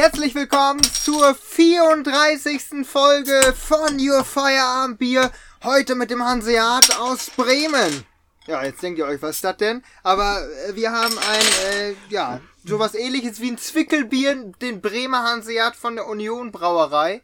Herzlich willkommen zur 34. Folge von Your Feierabend Bier. Heute mit dem Hanseat aus Bremen. Ja, jetzt denkt ihr euch, was ist das denn? Aber äh, wir haben ein, äh, ja, sowas ähnliches wie ein Zwickelbier, den Bremer Hanseat von der Union Brauerei.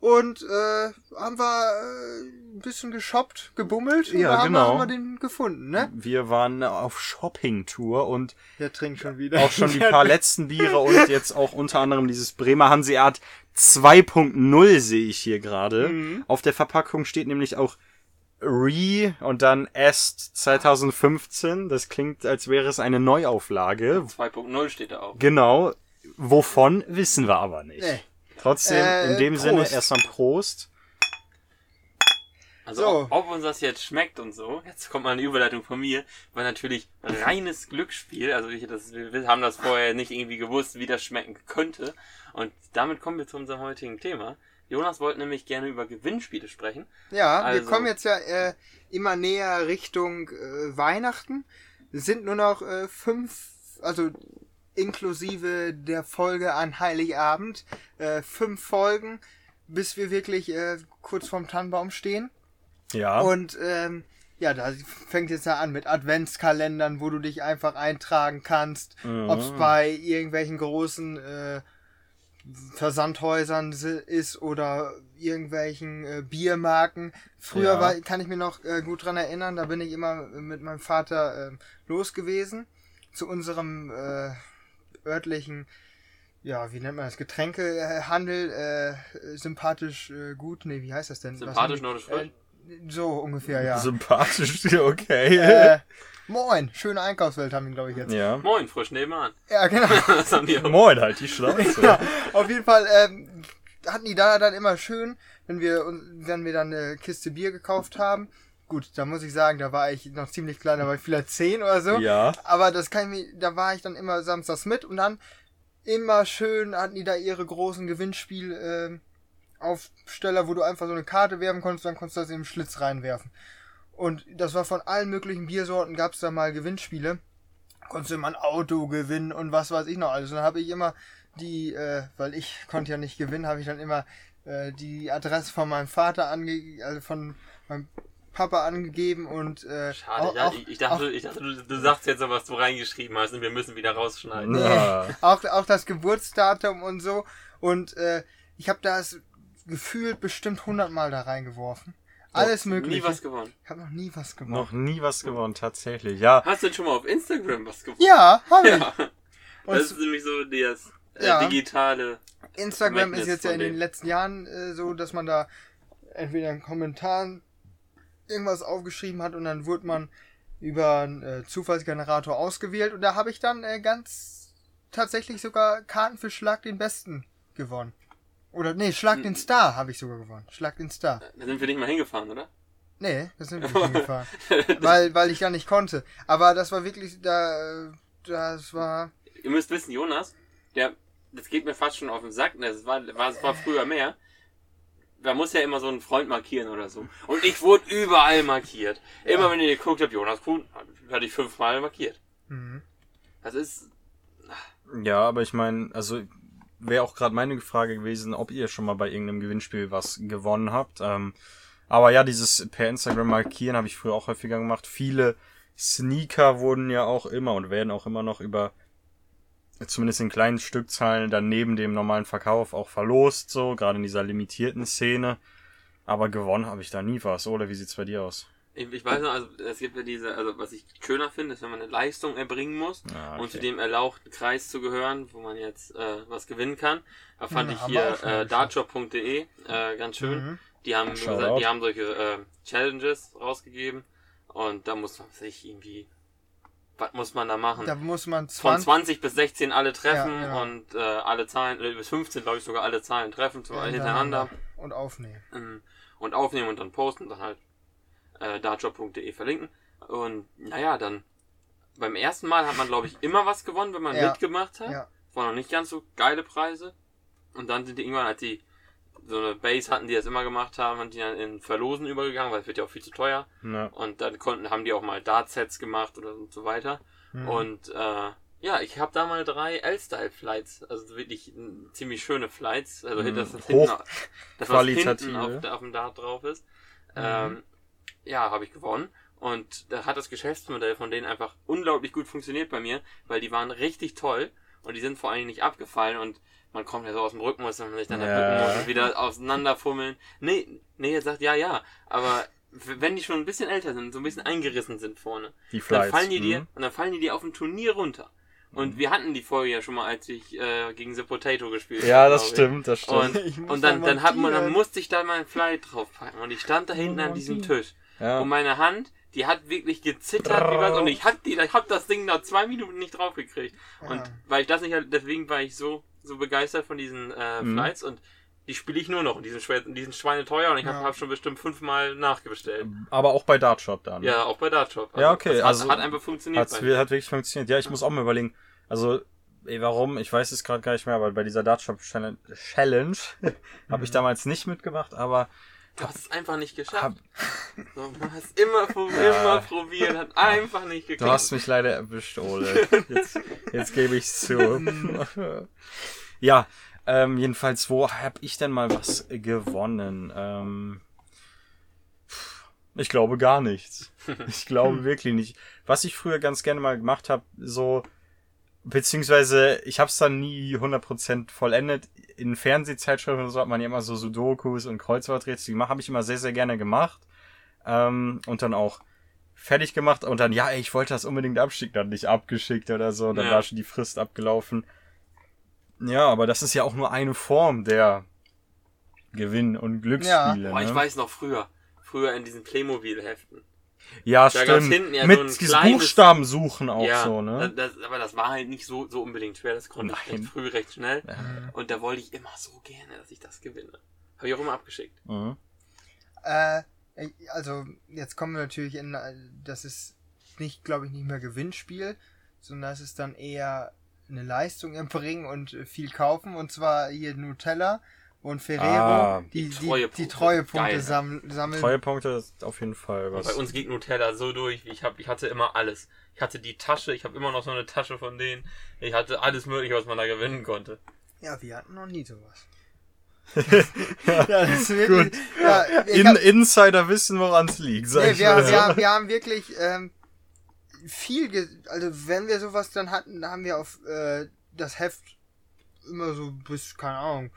Und äh, haben wir äh, ein bisschen geshoppt, gebummelt und Ja, da haben, genau. haben wir den gefunden, ne? Wir waren auf Shopping-Tour und Der trinkt schon wieder. auch schon die paar letzten Biere und jetzt auch unter anderem dieses Bremer Hanseat 2.0 sehe ich hier gerade. Mhm. Auf der Verpackung steht nämlich auch Re und dann Est 2015. Das klingt, als wäre es eine Neuauflage. 2.0 steht da auch. Genau. Wovon wissen wir aber nicht. Nee. Trotzdem, Äh, in dem Prost. Sinne, erstmal Prost. Also So. ob, ob uns das jetzt schmeckt und so, jetzt kommt mal eine Überleitung von mir, war natürlich reines Glücksspiel. Also ich, das, wir haben das vorher nicht irgendwie gewusst, wie das schmecken könnte. Und damit kommen wir zu unserem heutigen Thema. Jonas wollte nämlich gerne über Gewinnspiele sprechen. Ja, wir Also- kommen jetzt ja äh, immer näher Richtung äh, Weihnachten. Es sind nur noch äh, fünf, also inklusive der Folge an Heiligabend, äh, fünf Folgen, bis wir wirklich äh, kurz vorm Tannenbaum stehen. Ja. Und ähm, ja, da fängt jetzt ja an mit Adventskalendern, wo du dich einfach eintragen kannst, Mhm. ob es bei irgendwelchen großen äh, Versandhäusern ist oder irgendwelchen äh, Biermarken. Früher Ja. war, kann ich mir noch äh, gut dran erinnern, da bin ich immer mit meinem Vater äh, los gewesen zu unserem äh, örtlichen, ja, wie nennt man das, Getränkehandel, äh, sympathisch äh, gut, nee, wie heißt das denn? Sympathisch nordisch frisch? äh, So ungefähr, ja. Sympathisch, okay. äh, moin, schöne Einkaufswelt haben wir, glaube ich, jetzt. ja. Moin, frisch nebenan. Ja, genau. Das haben die auch. Moin, halt die Schnauze. ja, auf jeden Fall ähm, hatten die da dann immer schön, wenn wir, wenn wir dann eine Kiste Bier gekauft haben. Gut, da muss ich sagen, da war ich noch ziemlich klein, da war ich vielleicht zehn oder so. Ja. Aber das kann ich mir, da war ich dann immer samstags mit und dann immer schön hatten die da ihre großen Gewinnspiel ähm, Aufsteller, wo du einfach so eine Karte werfen konntest, dann konntest du das in den Schlitz reinwerfen. Und das war von allen möglichen Biersorten, gab es da mal Gewinnspiele. Konntest du immer ein Auto gewinnen und was weiß ich noch alles. Und dann habe ich immer die, äh, weil ich konnte ja nicht gewinnen, habe ich dann immer äh, die Adresse von meinem Vater ange also von meinem Papa angegeben und äh, Schade, auch, ja, auch, ich, ich dachte, ich dachte du, du sagst jetzt noch, was du reingeschrieben hast und wir müssen wieder rausschneiden. Ja. auch, auch das Geburtsdatum und so. Und äh, ich habe das gefühlt bestimmt 100 Mal da reingeworfen. Alles mögliche. Nie was gewonnen. ich habe noch nie was gemacht. Noch nie was gewonnen, tatsächlich. Ja. Hast du denn schon mal auf Instagram was gewonnen? Ja, habe ich. Ja. Und Das ist nämlich so das äh, Ja. digitale. Instagram ist Vermächtnis jetzt ja in den letzten Jahren äh, so, dass man da entweder in Kommentaren irgendwas aufgeschrieben hat und dann wurde man über einen äh, Zufallsgenerator ausgewählt und da habe ich dann äh, ganz tatsächlich sogar Karten für Schlag den Besten gewonnen. Oder nee, Schlag den Star habe ich sogar gewonnen. Schlag den Star. Da sind wir nicht mal hingefahren, oder? Nee, das sind wir nicht hingefahren. weil, weil ich ja nicht konnte. Aber das war wirklich, da, äh, das war, Ihr müsst wissen, Jonas, der, das geht mir fast schon auf den Sack. Das war, war, es war früher mehr. Da muss ja immer so einen Freund markieren oder so. Und ich wurde überall markiert. Immer wenn ihr geguckt habt, Jonas Kuhn, hatte ich fünfmal markiert. mhm. Das ist, Ja, aber ich meine, also wäre auch gerade meine Frage gewesen, ob ihr schon mal bei irgendeinem Gewinnspiel was gewonnen habt. Ähm, aber ja, dieses per Instagram markieren habe ich früher auch häufiger gemacht. Viele Sneaker wurden ja auch immer und werden auch immer noch über zumindest in kleinen Stückzahlen dann neben dem normalen Verkauf auch verlost, so gerade in dieser limitierten Szene. Aber gewonnen habe ich da nie was. Oder wie sieht's bei dir aus? Ich, ich weiß noch, also es gibt ja diese, also was ich schöner finde, ist, wenn man eine Leistung erbringen muss Ah, und okay. zu dem erlauchten Kreis zu gehören, wo man jetzt äh, was gewinnen kann. Da fand Ja, ich hier äh, dartjob.de äh, ganz schön. Mhm. Die haben, Shoutout. die haben solche äh, Challenges rausgegeben und da muss man sich irgendwie, was muss man da machen? da muss man Von 20, 20 bis 16 alle treffen Ja, genau. und äh, alle Zahlen, äh, bis 15 glaube ich sogar alle Zahlen treffen Ja, hintereinander und aufnehmen. ähm, und aufnehmen und dann posten und dann halt äh, dartjob.de verlinken. Und naja, dann beim ersten Mal hat man glaube ich immer was gewonnen, wenn man Ja. mitgemacht hat. Ja. Das waren noch nicht ganz so geile Preise. Und dann sind die irgendwann, als die so eine Base hatten, die das immer gemacht haben, sind die dann in Verlosen übergegangen, weil es wird ja auch viel zu teuer. Ja. Und dann konnten, haben die auch mal Dart-Sets gemacht oder und so weiter. Mhm. Und äh, Ja, ich habe da mal drei L-Style-Flights, also wirklich ziemlich schöne Flights, also Mhm. das, das, hinten, das was hinten auf, auf dem Dart drauf ist. Ähm, ja, habe ich gewonnen. Und da hat das Geschäftsmodell von denen einfach unglaublich gut funktioniert bei mir, weil die waren richtig toll und die sind vor allen Dingen nicht abgefallen und man kommt ja so aus dem Rhythmus, wenn man sich dann Ja. ja. muss und wieder auseinanderfummeln. Nee, nee, jetzt sagt ja, ja, aber wenn die schon ein bisschen älter sind, so ein bisschen eingerissen sind vorne, Die dann Flights. fallen die dir mhm. und dann fallen die dir auf dem Turnier runter. Und wir hatten die Folge ja schon mal, als ich äh, gegen The Potato gespielt Ja, habe, das glaub ich. stimmt, das stimmt. Und, Ich muss und dann, dann hat man, dann musste ich da mal ein Fly draufpacken. Und ich stand da hinten an diesem Tisch. Ja. Und meine Hand, die hat wirklich gezittert wie was. Und ich hab die, ich hab das Ding nach zwei Minuten nicht draufgekriegt. Und Ja. weil ich das nicht, deswegen war ich so, so begeistert von diesen äh, Mhm. Flights und die spiele ich nur noch. Und die sind, schwer, die sind schweineteuer und ich habe Ja. hab schon bestimmt fünfmal nachgebestellt. Aber auch bei Dartshop dann. Ja, auch bei Dartshop. Ja, okay, Das hat, also hat einfach funktioniert. Mir. hat wirklich funktioniert. Ja, ich muss auch mal überlegen. Also, ey, warum? Ich weiß es gerade gar nicht mehr, aber bei dieser Dartshop Challenge, Challenge habe Mhm. ich damals nicht mitgemacht, aber Du hast es einfach nicht geschafft. So, man hat es immer, pro- Ja. immer probiert, hat einfach nicht du geklappt. hast mich leider erwischt, Ole. Jetzt, jetzt gebe ich's zu. ja, ähm, jedenfalls, wo habe ich denn mal was gewonnen? Ähm, ich glaube gar nichts. Ich glaube wirklich nicht. Was ich früher ganz gerne mal gemacht habe, so beziehungsweise ich habe es dann nie 100% vollendet. In Fernsehzeitschriften und so hat man ja immer so Sudokus und Kreuzworträtsel gemacht, habe ich immer sehr sehr gerne gemacht ähm, und dann auch fertig gemacht und dann ja, ey, ich wollte das unbedingt abschicken, dann nicht abgeschickt oder so, dann Ja. war schon die Frist abgelaufen. Ja, aber das ist ja auch nur eine Form der Gewinn- und Glücksspiele. Boah, ich ne? weiß noch früher. Früher in diesen Playmobil-Heften. Ja, Da stimmt. hinten ja so Mit dieses kleines- Buchstaben suchen auch ja, so, ne? Das, aber das war halt nicht so, so unbedingt schwer. Das konnte ich Nein. recht früh, recht schnell. Ja. Und da wollte ich immer so gerne, dass ich das gewinne. Habe ich auch immer abgeschickt. Mhm. Äh, also jetzt kommen wir natürlich in, äh, das ist nicht, glaube ich, nicht mehr Gewinnspiel, sondern das ist dann eher eine Leistung erbringen und äh, viel kaufen. Und zwar hier Nutella und Ferrero, Ah, die, die die, Treuepunkte. die Treuepunkte Geil. sam sammeln. Treuepunkte ist auf jeden Fall Und was. bei uns geht Nutella so durch. Ich, hab, ich hatte immer alles. Ich hatte die Tasche, ich habe immer noch so eine Tasche von denen. Ich hatte alles mögliche, was man da gewinnen konnte. Ja, wir hatten noch nie sowas. ja, das ist wirklich. Gut. Ja, In, hab, Insider wissen, woran es liegt, sag nee, ich wir, mal wir, haben, wir haben wirklich ähm, viel, ge also wenn wir sowas dann hatten, haben wir auf äh, das Heft immer so bis, keine Ahnung,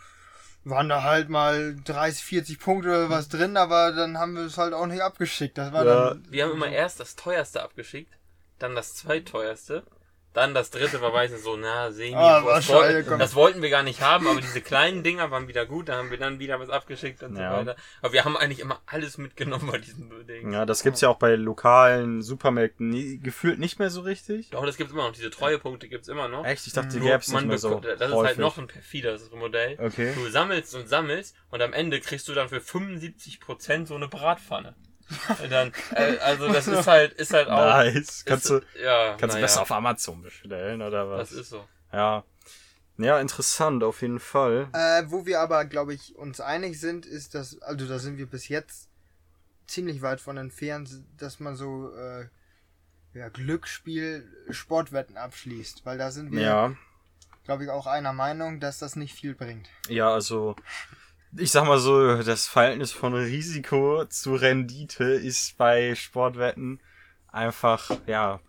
waren da halt mal 30, 40 Punkte oder was drin, aber dann haben wir es halt auch nicht abgeschickt. Das war Ja. dann. Wir haben immer erst das teuerste abgeschickt, dann das zweiteuerste, dann das dritte war meistens so, na, sehen Ah, das, wollten, das wollten wir gar nicht haben, aber diese kleinen Dinger waren wieder gut, da haben wir dann wieder was abgeschickt und Ja. so weiter. Aber wir haben eigentlich immer alles mitgenommen bei diesen Dingen. Ja, das gibt's ja auch bei lokalen Supermärkten nie, gefühlt nicht mehr so richtig. Doch, das gibt's immer noch, diese Treuepunkte gibt's immer noch. Echt? Ich dachte, die gäb's nicht mehr so Das ist häufig. halt noch ein perfideres Modell. Okay. Du sammelst und sammelst und am Ende kriegst du dann für 75% so eine Bratpfanne. Dann, äh, also das ist halt, ist halt auch. Nice. Kannst du, ja, kannst du besser auf Amazon bestellen, oder was? Das ist so. Ja. Ja, interessant, auf jeden Fall. Äh, wo wir aber, glaube ich, uns einig sind, ist, dass, also da sind wir bis jetzt ziemlich weit von entfernt, dass man so äh, ja, Glücksspiel Sportwetten abschließt, weil da sind wir, Ja. glaube ich, auch einer Meinung, dass das nicht viel bringt. Ja, also, ich sag mal so, das Verhältnis von Risiko zu Rendite ist bei Sportwetten einfach, ja,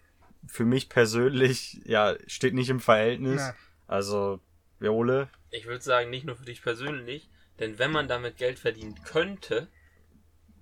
für mich persönlich, ja, steht nicht im Verhältnis. Na. Also, Jole, Ich würde sagen, nicht nur für dich persönlich, denn wenn man damit Geld verdienen könnte,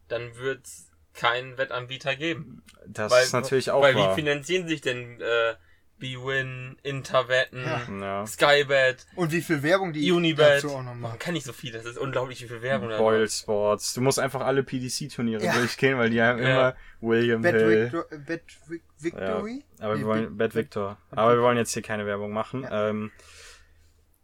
dann wird es keinen Wettanbieter geben. das Weil- ist natürlich auch Weil wahr. wie finanzieren sich denn äh, B-Win, Interwetten, Ja. ja. Skybet, Und wie viel Werbung die Unibet? dazu auch noch Man machen. kann nicht so viel, das ist unglaublich, wie viel Werbung da Boyle läuft. Sports. Du musst einfach alle PDC-Turniere Ja. durchgehen, weil die haben Ja. immer William Bet, Hill. Victor, Bet Vic- Victory? Aber Nee, wir wollen, Bet- Bad Victor. Aber wir wollen jetzt hier keine Werbung machen. Ja. Ähm,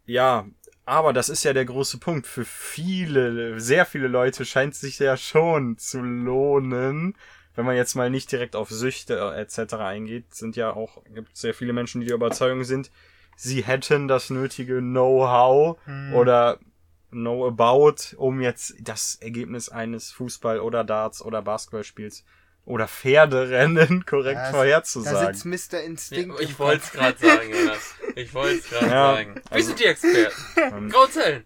ja, aber das ist ja der große Punkt. Für viele, sehr viele Leute scheint es sich ja schon zu lohnen. Wenn man jetzt mal nicht direkt auf Süchte äh, etc. eingeht, sind ja auch, gibt sehr viele Menschen, die der Überzeugung sind, sie hätten das nötige Know-how Hm. oder Know-about, um jetzt das Ergebnis eines Fußball- oder Darts- oder Basketballspiels oder Pferderennen korrekt Ja, es- Da vorherzusagen. sitzt Mr. Instinct. ich im wollte es gerade sagen, Jonas. Ich wollte es gerade Ja, sagen. Wir also- sind die Experten. Ähm, Grauzellen.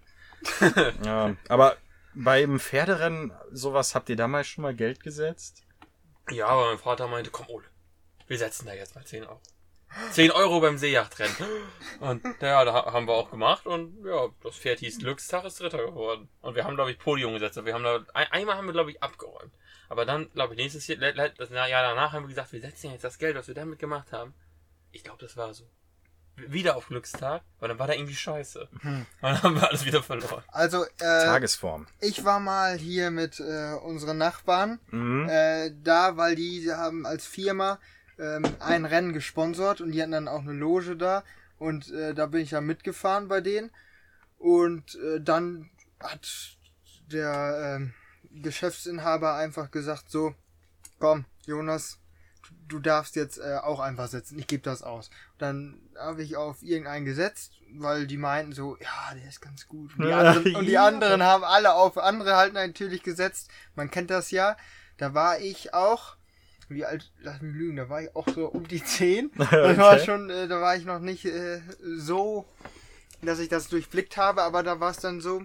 ja, aber beim Pferderennen, sowas, habt ihr damals schon mal Geld gesetzt? Ja, aber mein Vater meinte, komm Ole, wir setzen da jetzt mal 10 Euro. 10 Euro beim Seejachtrennen. Und ja, da ha- haben wir auch gemacht und ja, das Pferd hieß Glückstag, ist Dritter geworden. Und wir haben, glaube ich, Podium gesetzt. Wir haben da, ein, einmal haben wir, glaube ich, abgeräumt. Aber dann, glaube ich, nächstes Jahr, das Jahr danach haben wir gesagt, wir setzen jetzt das Geld, was wir damit gemacht haben. Ich glaube, das war so. Wieder auf Glückstag, weil dann war da irgendwie scheiße. Und dann haben wir alles wieder verloren. Also, äh, Tagesform. ich war mal hier mit äh, unseren Nachbarn Mhm. äh, da, weil die haben als Firma ähm, ein Rennen gesponsert und die hatten dann auch eine Loge da und äh, da bin ich ja mitgefahren bei denen und äh, dann hat der ähm, Geschäftsinhaber einfach gesagt so, komm Jonas, du darfst jetzt äh, auch einfach setzen, ich gebe das aus. Dann habe ich auf irgendeinen gesetzt, weil die meinten so, ja, der ist ganz gut. Und die anderen, und die anderen haben alle auf andere halt natürlich gesetzt. Man kennt das ja. Da war ich auch, wie alt, lass mich lügen, da war ich auch so um die 10. Das war schon, äh, da war ich noch nicht äh, so, dass ich das durchblickt habe, aber da war es dann so,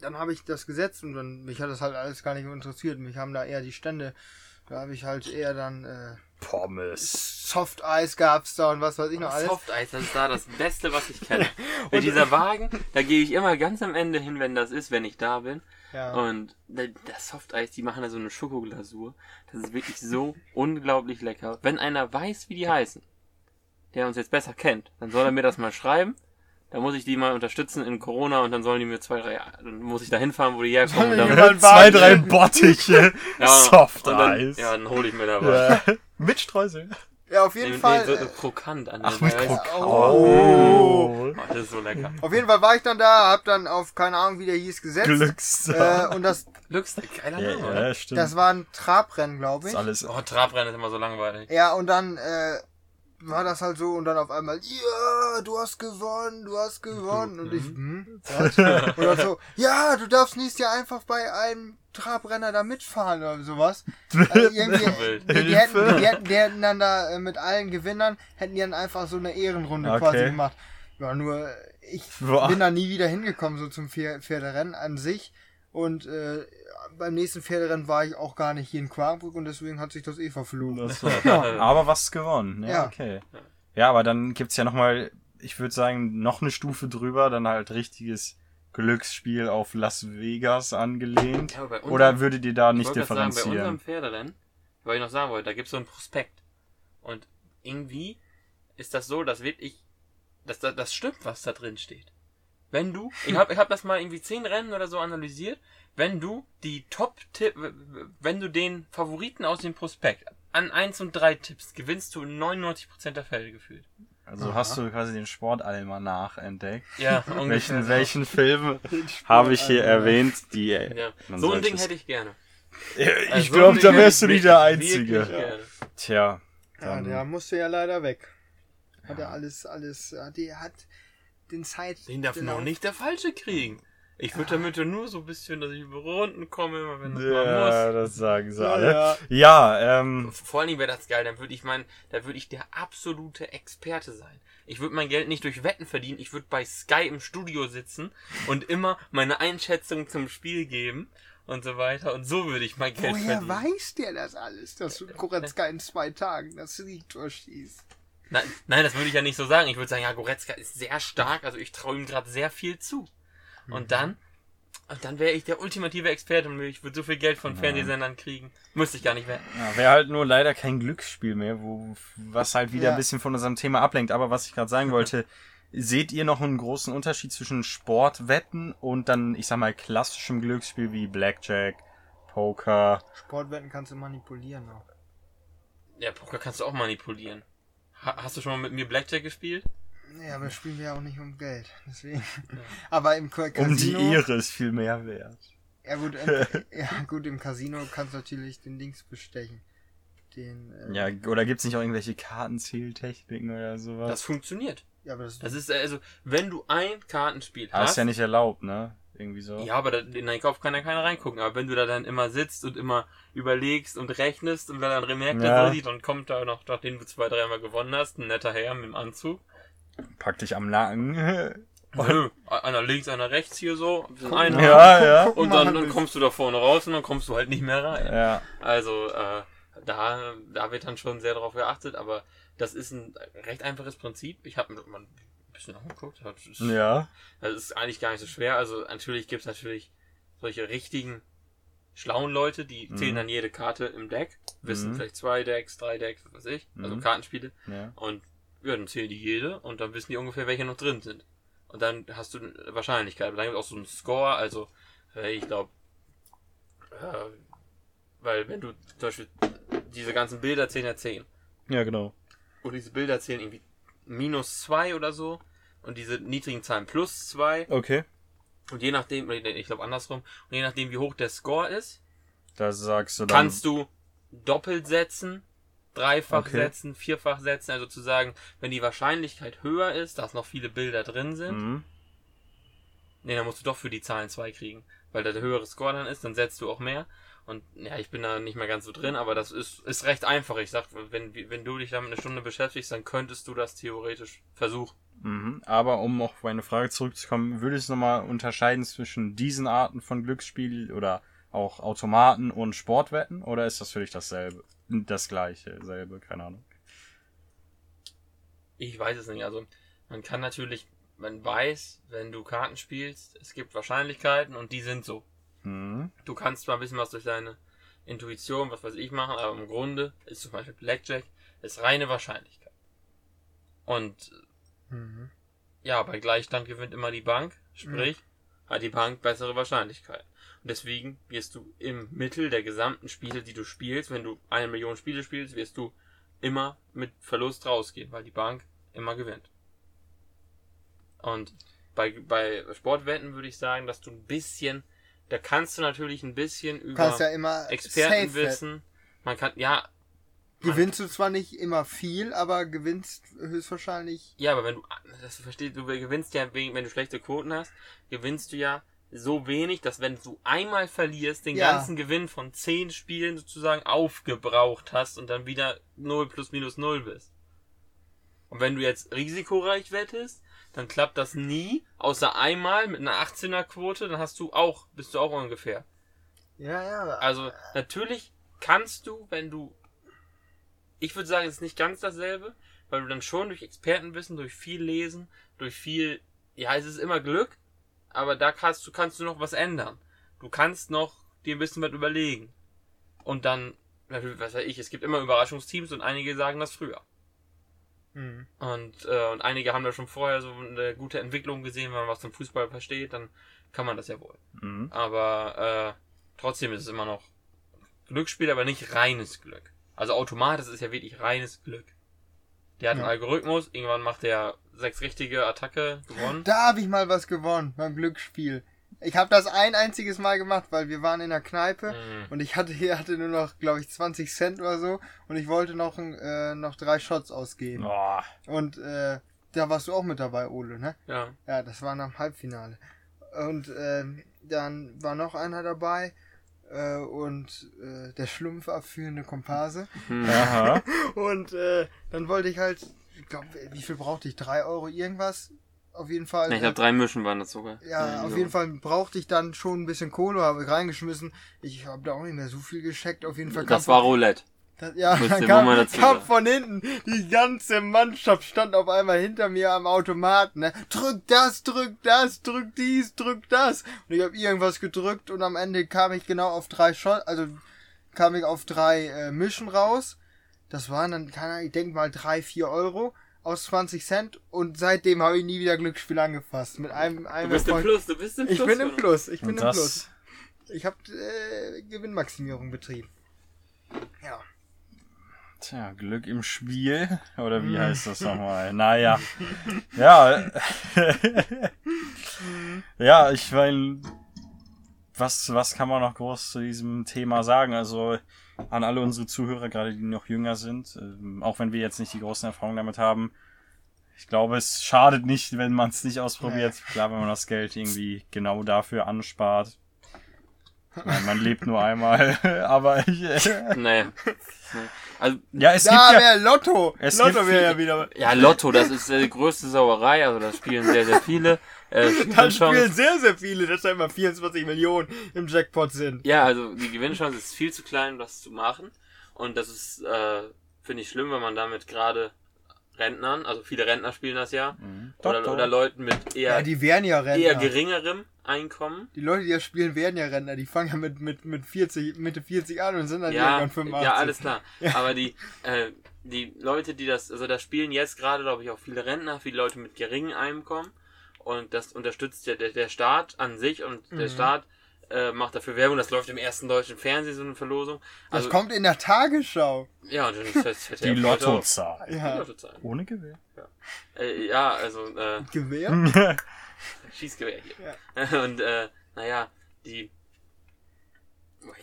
dann habe ich das gesetzt und dann, mich hat das halt alles gar nicht interessiert. Mich haben da eher die Stände, da habe ich halt eher dann äh, Pommes. Soft Eis gab's da und was weiß ich noch alles. Soft Eis, das ist da das Beste, was ich kenne. Weil dieser Wagen, da gehe ich immer ganz am Ende hin, wenn das ist, wenn ich da bin. Ja. Und da- das Soft Eis, die machen da so eine Schokoglasur. Das ist wirklich so unglaublich lecker. Wenn einer weiß, wie die heißen, der uns jetzt besser kennt, dann soll er mir das mal schreiben. Da muss ich die mal unterstützen in Corona und dann sollen die mir zwei, drei, dann muss ich da hinfahren, wo die herkommen. Dann, mal- Zwei, drei Bottiche. ja, Soft und dann, Eis. Ja, dann hole ich mir da was. Ja. Mit Streusel. ja, auf Nee, jeden nee, Fall. so, äh, so krokant an Ach, der mit. Krokant. Oh. Oh, das ist so lecker. Auf jeden Fall war ich dann da, hab dann auf keine Ahnung, wie der hieß, gesetzt. Glückstag. Äh, und das, Glücks, geiler ja, Name, oder? ja, stimmt. das war ein Trabrennen, glaube ist ich. alles. Oh, Trabrennen ist immer so langweilig. Ja, und dann äh, war das halt so und dann auf einmal, ja, du hast gewonnen, du hast gewonnen. Und ich, hm, was? Und dann so, ja, du darfst nächstes Jahr einfach bei einem Trabrenner da mitfahren oder sowas. Also irgendwie, die, die, hätten, die, hätten, die hätten dann da äh, mit allen Gewinnern, hätten die dann einfach so eine Ehrenrunde Okay. quasi gemacht. Ja, nur äh, ich Boah. bin da nie wieder hingekommen, so zum Pfer- Pferderennen an sich. Und äh, beim nächsten Pferderennen war ich auch gar nicht hier in Quarkbrück und deswegen hat sich das eh verflogen. Das war, aber was gewonnen. Ja, Ja. okay. Ja, aber dann gibt's ja nochmal, ich würde sagen, noch eine Stufe drüber, dann halt richtiges Glücksspiel auf Las Vegas angelehnt. Ja, unserem- Oder würdet ihr da Ich nicht wollte gerade sagen, bei differenzieren? unserem Pferderennen, weil ich noch sagen wollte, da gibt es so ein Prospekt. Und irgendwie ist das so, dass wirklich, dass da, das stimmt, was da drin steht. Wenn du, ich habe ich hab das mal irgendwie zehn Rennen oder so analysiert, wenn du die Top-Tipp, wenn du den Favoriten aus dem Prospekt an 1 und 3 tippst, gewinnst du in 99% der Fälle gefühlt. Also hast du quasi den Sportalmanach entdeckt. Ja, Welchen, welchen Film habe ich hier erwähnt, die Ja. So ein Ding hätte ich gerne. Ich Also, glaube, so da wärst du nicht der Einzige. Tja. Ja, der musste ja leider weg. Hat er alles, alles, ja, der hat den Zeit. Den darf genau. noch nicht der Falsche kriegen. Ich würde damit ja nur so ein bisschen, dass ich über Runden komme, immer wenn das mal ja, muss. das sagen sie Ja, alle. ja. Ja, ähm, Vor allen Dingen wäre das geil, dann würde ich mein, da würde ich der absolute Experte sein. Ich würde mein Geld nicht durch Wetten verdienen, ich würde bei Sky im Studio sitzen und immer meine Einschätzung zum Spiel geben und so weiter. Und so würde ich mein Geld Woher verdienen. weiß der das alles, dass du Goretzka in zwei Tagen das Siegtor schießt? Nein, nein, das würde ich ja nicht so sagen. Ich würde sagen, ja, Goretzka ist sehr stark, also ich traue ihm gerade sehr viel zu. Und dann, und dann wäre ich der ultimative Experte und ich würde so viel Geld von Fernsehsendern kriegen. Müsste ich gar nicht wetten. ja, wäre halt nur leider kein Glücksspiel mehr, wo, was halt wieder Ja. ein bisschen von unserem Thema ablenkt. Aber was ich gerade sagen wollte, seht ihr noch einen großen Unterschied zwischen Sportwetten und dann, ich sag mal, klassischem Glücksspiel wie Blackjack, Poker? Sportwetten kannst du manipulieren auch. Ja, Poker kannst du auch manipulieren. Ha hast du schon mal mit mir Blackjack gespielt? Nee, aber spielen wir ja auch nicht um Geld. Deswegen. Aber im Ca- Um die Casino. Ehre ist viel mehr wert. Ja gut, im, ja gut, im Casino kannst du natürlich den Dings bestechen. Den. Äh, Ja, oder gibt's nicht auch irgendwelche Kartenzähltechniken oder sowas? Das funktioniert. ja aber das, Das ist also, wenn du ein Kartenspiel hast, ist ja nicht erlaubt, ne? Irgendwie so. Ja, aber da, in deinen Kopf kann ja keiner reingucken. Aber wenn du da dann immer sitzt und immer überlegst und rechnest und dann remerkt Ja. er so sieht, dann kommt da noch, nachdem du zwei, dreimal gewonnen hast, ein netter Herr mit dem Anzug. Pack dich am Nacken. Nö, einer links, einer rechts hier so. Einer. ja, ja. Und dann, dann kommst du da vorne raus und dann kommst du halt nicht mehr rein. Ja. Also, äh, da, da wird dann schon sehr darauf geachtet, aber das ist ein recht einfaches Prinzip. Ich habe mal ein bisschen angeguckt. Das ist, Ja. das ist eigentlich gar nicht so schwer. Also, natürlich gibt's natürlich solche richtigen schlauen Leute, die Mhm. zählen dann jede Karte im Deck, wissen Mhm. vielleicht zwei Decks, drei Decks, was weiß ich, also Mhm. Kartenspiele. Ja. Und ja, dann zählen die jede und dann wissen die ungefähr, welche noch drin sind. Und dann hast du eine Wahrscheinlichkeit. Aber dann gibt es auch so einen Score, also ich glaube, äh, weil wenn du zum Beispiel diese ganzen Bilder zählen ja 10. Ja, genau. Und diese Bilder zählen irgendwie minus 2 oder so. Und diese niedrigen Zahlen plus 2. Okay. Und je nachdem, ich glaube andersrum, und je nachdem wie hoch der Score ist, Da sagst du dann. kannst du doppelt setzen, dreifach Okay. setzen, vierfach setzen, also zu sagen, wenn die Wahrscheinlichkeit höher ist, dass noch viele Bilder drin sind, Mhm. nee, dann musst du doch für die Zahlen zwei kriegen, weil da der höhere Score dann ist, dann setzt du auch mehr. Und ja, ich bin da nicht mehr ganz so drin, aber das ist, ist recht einfach. Ich sag, wenn, wenn du dich damit eine Stunde beschäftigst, dann könntest du das theoretisch versuchen. Mhm. Aber um auf meine Frage zurückzukommen, würdest du nochmal unterscheiden zwischen diesen Arten von Glücksspiel oder auch Automaten und Sportwetten? Oder ist das für dich dasselbe? Das gleiche, selbe, keine Ahnung. Ich weiß es nicht. Also man kann natürlich, man weiß, wenn du Karten spielst, es gibt Wahrscheinlichkeiten und die sind so. Mhm. Du kannst zwar ein bisschen was durch deine Intuition, was weiß ich, machen, aber im Grunde ist zum Beispiel Blackjack ist reine Wahrscheinlichkeit. Und Mhm. ja, bei Gleichstand gewinnt immer die Bank, sprich, hat die Bank bessere Wahrscheinlichkeit. Und deswegen wirst du im Mittel der gesamten Spiele, die du spielst, wenn du eine Million Spiele spielst, wirst du immer mit Verlust rausgehen, weil die Bank immer gewinnt. Und bei, bei Sportwetten würde ich sagen, dass du ein bisschen, da kannst du natürlich ein bisschen über ja. Expertenwissen, man kann, ja, Gewinnst du zwar nicht immer viel, aber gewinnst höchstwahrscheinlich. Ja, aber wenn du, das verstehst, du gewinnst ja, wenn du schlechte Quoten hast, gewinnst du ja so wenig, dass wenn du einmal verlierst, den Ja. ganzen Gewinn von 10 Spielen sozusagen aufgebraucht hast und dann wieder 0 plus minus 0 bist. Und wenn du jetzt risikoreich wettest, dann klappt das nie, außer einmal mit einer 18er Quote, dann hast du auch, bist du auch ungefähr. Ja, ja. Also natürlich kannst du, wenn du, ich würde sagen, es ist nicht ganz dasselbe, weil du dann schon durch Expertenwissen, durch viel Lesen, durch viel, ja, es ist immer Glück, aber da kannst du kannst du noch was ändern. Du kannst noch dir ein bisschen was überlegen und dann, natürlich, was weiß ich, es gibt immer Überraschungsteams und einige sagen das früher. Mhm. Und, äh, und einige haben da schon vorher so eine gute Entwicklung gesehen, wenn man was zum Fußball versteht, dann kann man das ja wohl. Mhm. Aber äh, trotzdem ist es immer noch Glücksspiel, aber nicht reines Glück. Also Automat, das ist ja wirklich reines Glück. Der hat Ja. einen Algorithmus, irgendwann macht der sechs richtige Attacke gewonnen. Da habe ich mal was gewonnen beim Glücksspiel. Ich habe das ein einziges Mal gemacht, weil wir waren in der Kneipe Mhm. und ich hatte hier hatte nur noch, glaube ich, 20 Cent oder so und ich wollte noch äh, noch drei Shots ausgeben. Boah. Und äh, da warst du auch mit dabei, Ole, ne? Ja. Ja, das war nach dem Halbfinale. Und ähm, dann war noch einer dabei äh, und äh, der schlumpfabführende Komparse. Aha. Und äh, dann wollte ich halt, ich glaube, wie viel brauchte ich? Drei Euro irgendwas? Auf jeden Fall. Ja, ich glaube, drei Mischen waren das sogar. Ja, auf jeden Fall brauchte ich dann schon ein bisschen Kohle, habe ich reingeschmissen. Ich habe da auch nicht mehr so viel gescheckt. Auf jeden Fall Das war Roulette. das, ja, dann kam, kam von hinten, die ganze Mannschaft stand auf einmal hinter mir am Automaten. Ne? Drück das, drück das, drück dies, drück das. Und ich habe irgendwas gedrückt und am Ende kam ich genau auf drei Shot, also kam ich auf drei äh, Mischen raus. Das waren dann, keine Ahnung, ich denke mal drei, vier Euro aus 20 Cent und seitdem habe ich nie wieder Glücksspiel angefasst. Mit einem, Du einem bist im Erfolg- Plus, du bist im Plus. Ich bin im. Plus, ich bin im Plus. Ich habe äh, Gewinnmaximierung betrieben. Ja. Tja, Glück im Spiel. Oder wie Mhm. heißt das nochmal? Naja. Ja. ja, ich meine, was, was kann man noch groß zu diesem Thema sagen? Also an alle unsere Zuhörer, gerade die noch jünger sind, ähm, auch wenn wir jetzt nicht die großen Erfahrungen damit haben, ich glaube, es schadet nicht, wenn man es nicht ausprobiert. Klar, wenn man das Geld irgendwie genau dafür anspart. Nein, man lebt nur einmal, aber ich, äh, Nee. Also, ja, es Da gibt ja, wäre Lotto. Es Lotto gibt wäre ja wieder. ja, Lotto, das ist äh, die größte Sauerei, also das spielen sehr, sehr viele. Äh, Dann spielen sehr, sehr viele, dass da immer 24 Millionen im Jackpot sind. Ja, also die Gewinnchance ist viel zu klein, um das zu machen. Und das ist, äh, finde ich schlimm, wenn man damit gerade Rentnern, also viele Rentner spielen das ja, Doch, oder, doch. oder Leuten mit eher, Ja, die werden ja Rentner. eher geringerem Einkommen. Die Leute, die das spielen, werden ja Rentner. Die fangen ja mit, mit, mit 40, Mitte 40 an und sind dann Ja, irgendwann 85. ja, alles klar. Aber die, äh, die Leute, die das, also da spielen jetzt gerade, glaube ich, auch viele Rentner, viele Leute mit geringem Einkommen. Und das unterstützt ja der, der Staat an sich und der Mhm. Staat äh, macht dafür Werbung. Das läuft im ersten deutschen Fernsehen, so eine Verlosung. Das Also, kommt in der Tagesschau. ja, und dann fährt- fährt die der. Lottozahl. Die Ja. Lottozahl. Ohne Gewehr. Äh, ja, also äh, Gewehr? Schießgewehr hier. Und äh, naja, die.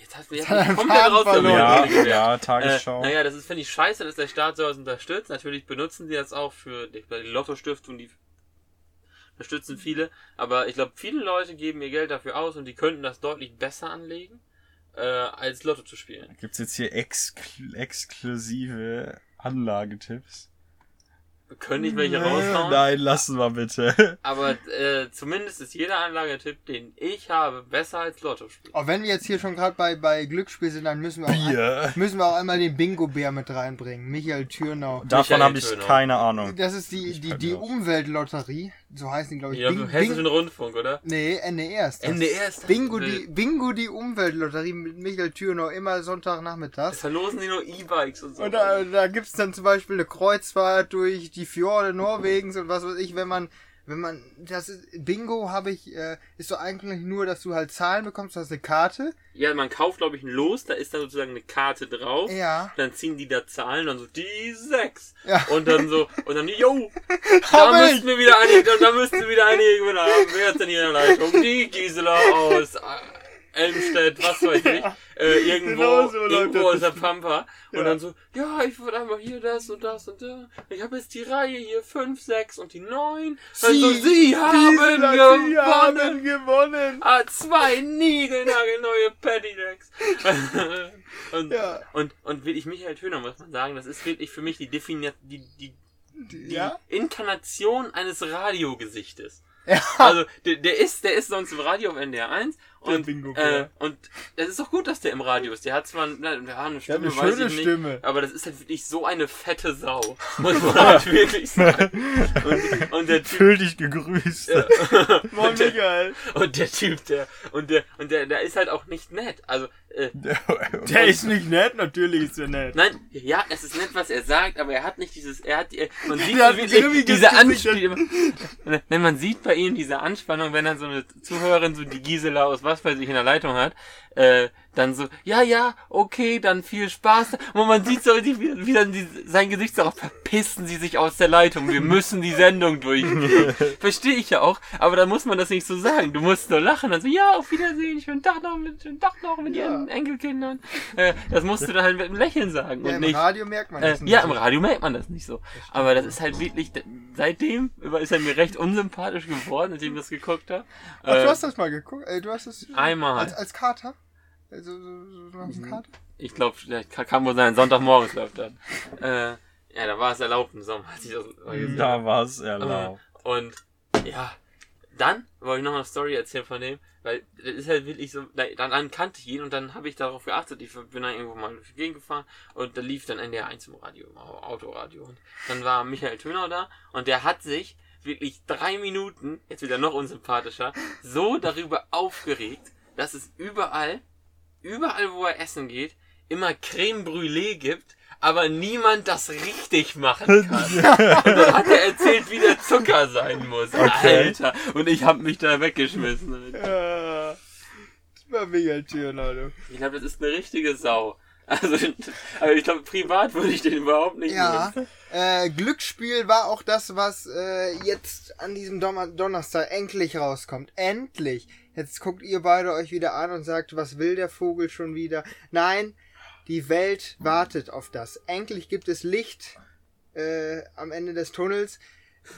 Jetzt hast du jetzt er Faden rausgeholt. verloren. ja, ja, Äh, Tagesschau. naja, das ist, finde ich, scheiße, dass der Staat sowas unterstützt. Natürlich benutzen die das auch für die, die Lotto-Stiftung, die unterstützen viele. Aber ich glaube, viele Leute geben ihr Geld dafür aus und die könnten das deutlich besser anlegen, äh, als Lotto zu spielen. Gibt's jetzt hier exkl exklusive Anlagetipps? Könnte ich welche raushauen? Nein, lassen wir bitte. Aber äh, zumindest ist jeder Anlagetipp, den ich habe, besser als Lotto spielen. Auch wenn wir jetzt hier schon gerade bei, bei Glücksspiel sind, dann müssen wir, auch, Bier. müssen wir auch einmal den Bingo-Bär mit reinbringen. Michael Thürnau. Davon habe ich keine Ahnung. Das ist die, die, die raus. Umweltlotterie. So heißen die, glaube ich. Ja, Bing- im Hessischen Bing- Rundfunk, oder? nee, NDR ist das. NDR ist das Bingo die, Bingo die Umweltlotterie mit Michael Thürnau immer Sonntagnachmittags. Verlosen die nur E-Bikes und so. Und da, da gibt's dann zum Beispiel eine Kreuzfahrt durch die Fjorde Norwegens und was weiß ich, wenn man, wenn man, das ist, Bingo habe ich, äh, ist so eigentlich nur, dass du halt Zahlen bekommst, du hast eine Karte. Ja, man kauft, glaube ich, ein Los, da ist dann sozusagen eine Karte drauf. Ja. Dann ziehen die da Zahlen, dann so die sechs. Ja. Und dann so, und dann, yo, Hab da ich. müssten wir wieder und da müssten wir wieder einige Gewinner haben. Wer ist denn hier in der Leitung? Die Gisela aus äh, Elmstedt, was weiß ich. Äh, irgendwo, Genau so irgendwo aus der Pampa. Und Ja. dann so, ja, ich würde einmal hier das und das und da. Ich habe jetzt die Reihe hier, fünf, sechs und die neun. Also, sie haben Gisela, gewonnen. Sie haben gewonnen. Ah, zwei niegelnagelneue Pedidecks. und, Ja. und, und wirklich Michael Töner, muss man sagen, das ist wirklich für mich die Definition, die, die, die Ja? Inkarnation eines Radiogesichtes. Ja. Also, der, der ist, der ist sonst im Radio auf NDR 1 Der und, Bingo äh, und es ist doch gut, dass der im Radio ist. Der hat zwar na, der hat eine Der Stimme, hat eine schöne ich nicht, Stimme. aber das ist halt wirklich so eine fette Sau. Muss man halt wirklich sagen. Und, und der Typ, Fühl dich gegrüßt. Moin Michael. und der Typ, der, und der, und der, der ist halt auch nicht nett. Also, äh, Der ist nicht nett, natürlich ist er nett. Nein, ja, es ist nett, was er sagt, aber er hat nicht dieses, er hat, die- man sieht Der hat wirklich diese. Anspannung, wenn man sieht bei ihm diese Anspannung, wenn dann so eine Zuhörerin so die Gisela aus was weiß ich in der Leitung hat, äh, dann so, ja, ja, okay, dann viel Spaß. Und man sieht so richtig, wie, wie dann die, sein Gesicht so, verpissen Sie sich aus der Leitung, wir müssen die Sendung durchführen. Verstehe ich ja auch, aber dann muss man das nicht so sagen. Du musst nur lachen, dann so, ja, auf Wiedersehen, schönen Tag noch mit, schönen Tag noch mit Ja. Ihren Enkelkindern. Äh, das musst du dann halt mit einem Lächeln sagen Ja, und im nicht. Radio merkt man Äh, das nicht. ja, im Radio merkt man das nicht so. Aber das ist halt wirklich, seitdem ist er mir recht unsympathisch geworden, als ich das geguckt habe. Ach, du hast das mal geguckt? Äh, du hast das Einmal. als, als Kater? Also, so, so, so Mhm. Kater? Ich glaube, kann wohl sein, Sonntagmorgens läuft das. Äh, ja, da war es erlaubt im Sommer, als ich das mal gesehen Da war's habe. erlaubt. Und ja, dann wollte ich noch eine Story erzählen von dem, weil das ist halt wirklich so, da- dann kannte ich ihn und dann habe ich darauf geachtet, ich bin dann irgendwo mal durch die Gegend gefahren und da lief dann NDR 1 im Radio, im Au- Autoradio und dann war Michael Töner da und der hat sich wirklich drei Minuten, jetzt wieder noch unsympathischer, so darüber aufgeregt, dass es überall, überall wo er essen geht, immer Creme Brûlée gibt, aber niemand das richtig machen kann. Und dann hat er erzählt, wie der Zucker sein muss. Okay. Alter. Und ich hab mich da weggeschmissen. Alter. Ja. Das war Michael Thürner, du. Ich glaube, das ist eine richtige Sau. Also, also ich glaube, privat würde ich den überhaupt nicht Ja, äh, Glücksspiel war auch das, was äh, jetzt an diesem Donner Donnerstag endlich rauskommt. Endlich. Jetzt guckt ihr beide euch wieder an und sagt, was will der Vogel schon wieder? Nein, die Welt wartet auf das. Endlich gibt es Licht äh, am Ende des Tunnels.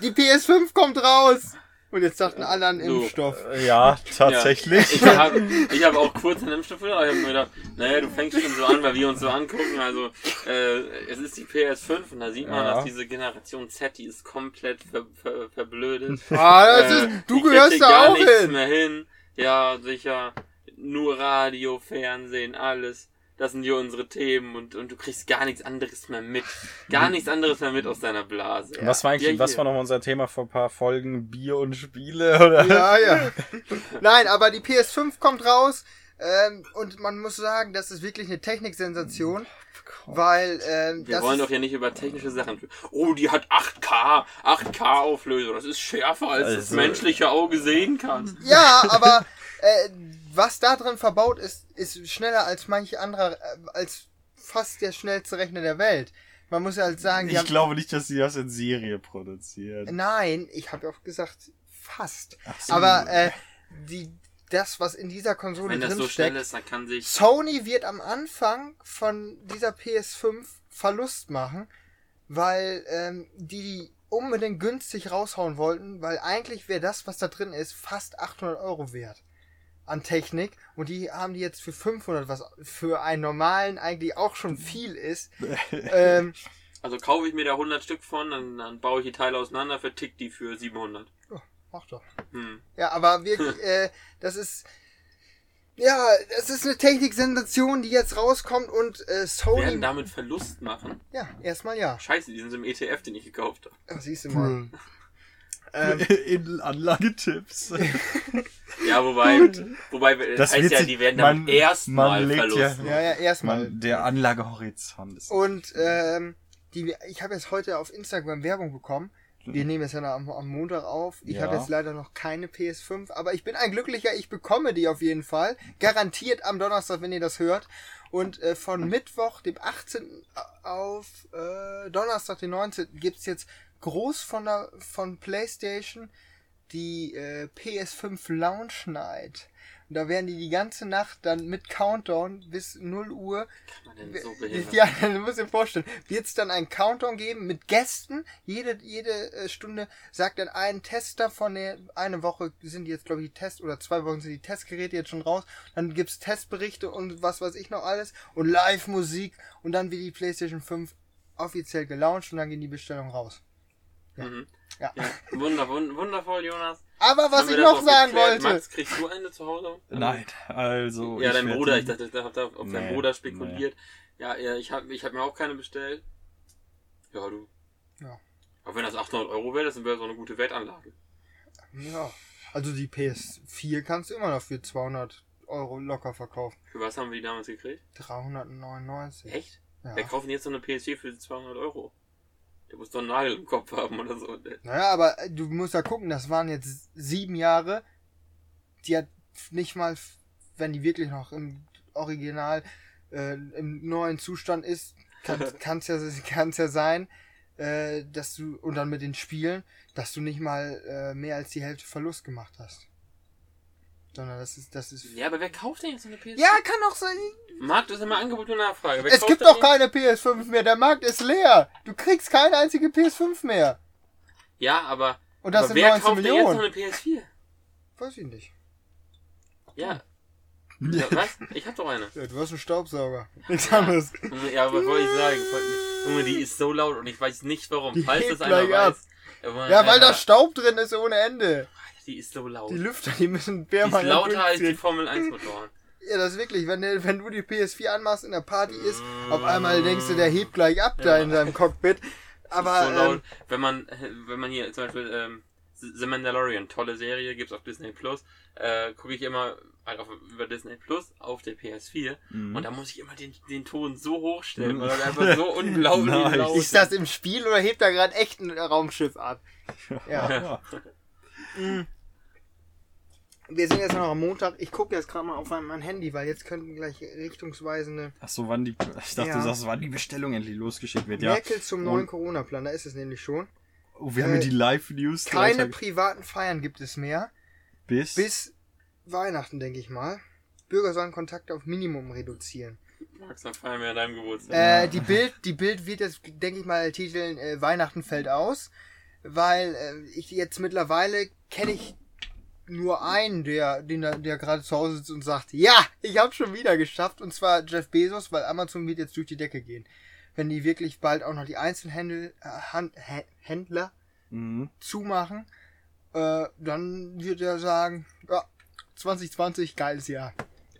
die PS5 kommt raus. Und jetzt dachten alle an So. Impfstoff. Äh, Ja, tatsächlich. Ich habe ich hab auch kurz einen Impfstoff gedacht, aber ich habe mir gedacht, naja, du fängst schon so an, weil wir uns so angucken. Also, äh, es ist die PS5 und da sieht man, Ja. dass diese Generation Z, die ist komplett ver ver verblödet. Ah, das Äh, ist, du gehörst da auch hin. mehr hin. Ja, sicher. Nur Radio, Fernsehen, alles. Das sind hier unsere Themen und, und du kriegst gar nichts anderes mehr mit. Gar nichts anderes mehr mit aus deiner Blase. Was war eigentlich, Ja, was war noch unser Thema vor ein paar Folgen? Bier und Spiele, oder? Ja, ja. Nein, aber die PS5 kommt raus. Ähm, und man muss sagen, das ist wirklich eine Techniksensation. Weil, ähm, Wir das wollen doch hier nicht über technische Sachen. Oh, die hat 8K, 8K Auflösung. Das ist schärfer, als das Also- menschliche Auge sehen kann. Ja, aber äh, was da drin verbaut ist, ist schneller als manch anderer, äh, als fast der schnellste Rechner der Welt. Man muss halt sagen, Ich haben, glaube nicht, dass sie das in Serie produzieren. nein, ich habe ja auch gesagt, fast. Ach so. Aber äh, die, das, was in dieser Konsole Wenn das drin so schnell steckt, ist, dann kann sich. Sony wird am Anfang von dieser PS5 Verlust machen, weil ähm, die die unbedingt günstig raushauen wollten, weil eigentlich wäre das, was da drin ist, fast 800 Euro wert an Technik und die haben die jetzt für 500, was für einen normalen eigentlich auch schon viel ist. ähm, Also kaufe ich mir da 100 Stück von, dann, dann baue ich die Teile auseinander, vertick die für 700. mach doch. Hm. Ja, aber wirklich, äh, das ist ja, das ist eine Techniksensation, die jetzt rauskommt und äh, Sony. Werden damit Verlust machen. Ja, erstmal ja. Scheiße, die sind im ETF, den ich gekauft habe. Ach, Siehst du mal. Ähm, in Anlagetipps. Ja, wobei, wobei das Das heißt ja, sich- die werden damit erstmal legt ja- Verlust. ja, ja, erstmal. Der Anlagehorizont ist. Und ähm, die, ich habe jetzt heute auf Instagram Werbung bekommen. Wir nehmen es ja noch am, am Montag auf. Ich Ja. habe jetzt leider noch keine PS5, aber ich bin ein glücklicher, ich bekomme die auf jeden Fall. Garantiert am Donnerstag, wenn ihr das hört. Und äh, von Mittwoch, dem 18. auf äh, Donnerstag, den 19. gibt's jetzt groß von, der, von PlayStation die äh, PS5 Launch Night. Und da werden die die ganze Nacht dann mit Countdown bis 0 Uhr Man denn so behindert? ja, du musst dir vorstellen, wird es dann einen Countdown geben mit Gästen. Jede, jede äh, Stunde sagt dann ein Tester von der, eine Woche sind jetzt, glaube ich, die Test, oder zwei Wochen sind die Testgeräte jetzt schon raus. Dann gibt's Testberichte und was weiß ich noch alles. Und Live-Musik. Und dann wird die PlayStation 5 offiziell gelauncht und dann gehen die Bestellungen raus. Ja. Mhm. Ja. Ja, wunder, wund- wundervoll, Jonas. Aber was ich noch sagen geklärt? wollte. Max, kriegst du eine zu Hause? Nein, also. Ja, ich dein Bruder, ich dachte, ich hab da auf deinen Nee, Bruder spekuliert. Ja, ja, ich habe ich hab mir auch keine bestellt. Ja, du. Ja. Aber wenn das 800 Euro wäre, dann wäre das auch eine gute Wertanlage. Ja. Also die PS4 kannst du immer noch für 200 Euro locker verkaufen. Für was haben wir die damals gekriegt? 399. Echt? Ja. Wer kauft denn jetzt so eine PS4 für 200 Euro? Der muss doch einen Nagel im Kopf haben oder so. Naja, aber äh, du musst ja gucken, das waren jetzt sieben Jahre. Die hat nicht mal, wenn die wirklich noch im Original, äh, im neuen Zustand ist, kann es ja, kann's ja sein, äh, dass du, und dann mit den Spielen, dass du nicht mal äh, mehr als die Hälfte Verlust gemacht hast. Sondern das ist, das ist. Ja, aber wer kauft denn jetzt so eine PS4? Ja, kann auch sein. Markt ist immer Angebot und Nachfrage. Wer Es gibt doch keine PS5 mehr. Der Markt ist leer. Du kriegst keine einzige PS5 mehr. Ja, aber, Und das aber sind wer 19 kauft denn jetzt Millionen. so eine PS4? Weiß ich nicht. Ja. ja. Was? Ich hab doch eine. Ja, du hast einen Staubsauger. Nichts anderes. Ja, aber was wollte ich sagen? Junge, die ist so laut und ich weiß nicht warum. Die Falls das einer weiß. Ja, weil da Staub drin ist ohne Ende. Die ist so laut. Die Die, Lüfter, die müssen ist permanent lauter als die. Formel 1 Motoren. Ja, das ist wirklich, wenn, du- wenn du die PS4 anmachst in der Party ist, auf einmal denkst du, der hebt gleich ab da Ja. in seinem Cockpit. Aber so laut. ähm, Wenn man, wenn man hier zum Beispiel ähm, The Mandalorian, tolle Serie, gibt's auf Disney Plus, äh, gucke ich immer halt auf, über Disney Plus auf der PS4 Mhm. und da muss ich immer den, den Ton so hochstellen, Mhm. weil das einfach so unglaublich Nice. laut ist das im Spiel oder hebt er gerade echt ein Raumschiff ab? Ja. Ja. Wir sind jetzt noch am Montag. Ich gucke jetzt gerade mal auf mein, mein Handy, weil jetzt könnten gleich richtungsweisende Ach so, wann die. Ich dachte, Ja. du sagst, wann die Bestellung endlich losgeschickt wird. Ja. Merkel zum neuen Corona-Plan. Da ist es nämlich schon. Oh, wir haben Äh, hier die Live-News. Keine privaten Feiern gibt es mehr. bis. Bis Weihnachten, denke ich mal. Bürger sollen Kontakte auf Minimum reduzieren. Max, dann feiern wir an deinem Geburtstag. Äh, die Bild, die Bild wird jetzt, denke ich mal, titeln, äh, Weihnachten fällt aus. weil äh, ich jetzt mittlerweile kenne ich nur einen, der, den, der, der gerade zu Hause sitzt und sagt, ja, ich habe schon wieder geschafft. Und zwar Jeff Bezos, weil Amazon wird jetzt durch die Decke gehen. Wenn die wirklich bald auch noch die Einzelhändler äh, Händler Mhm. zumachen, äh, dann wird er sagen, ja, 2020, geiles Jahr.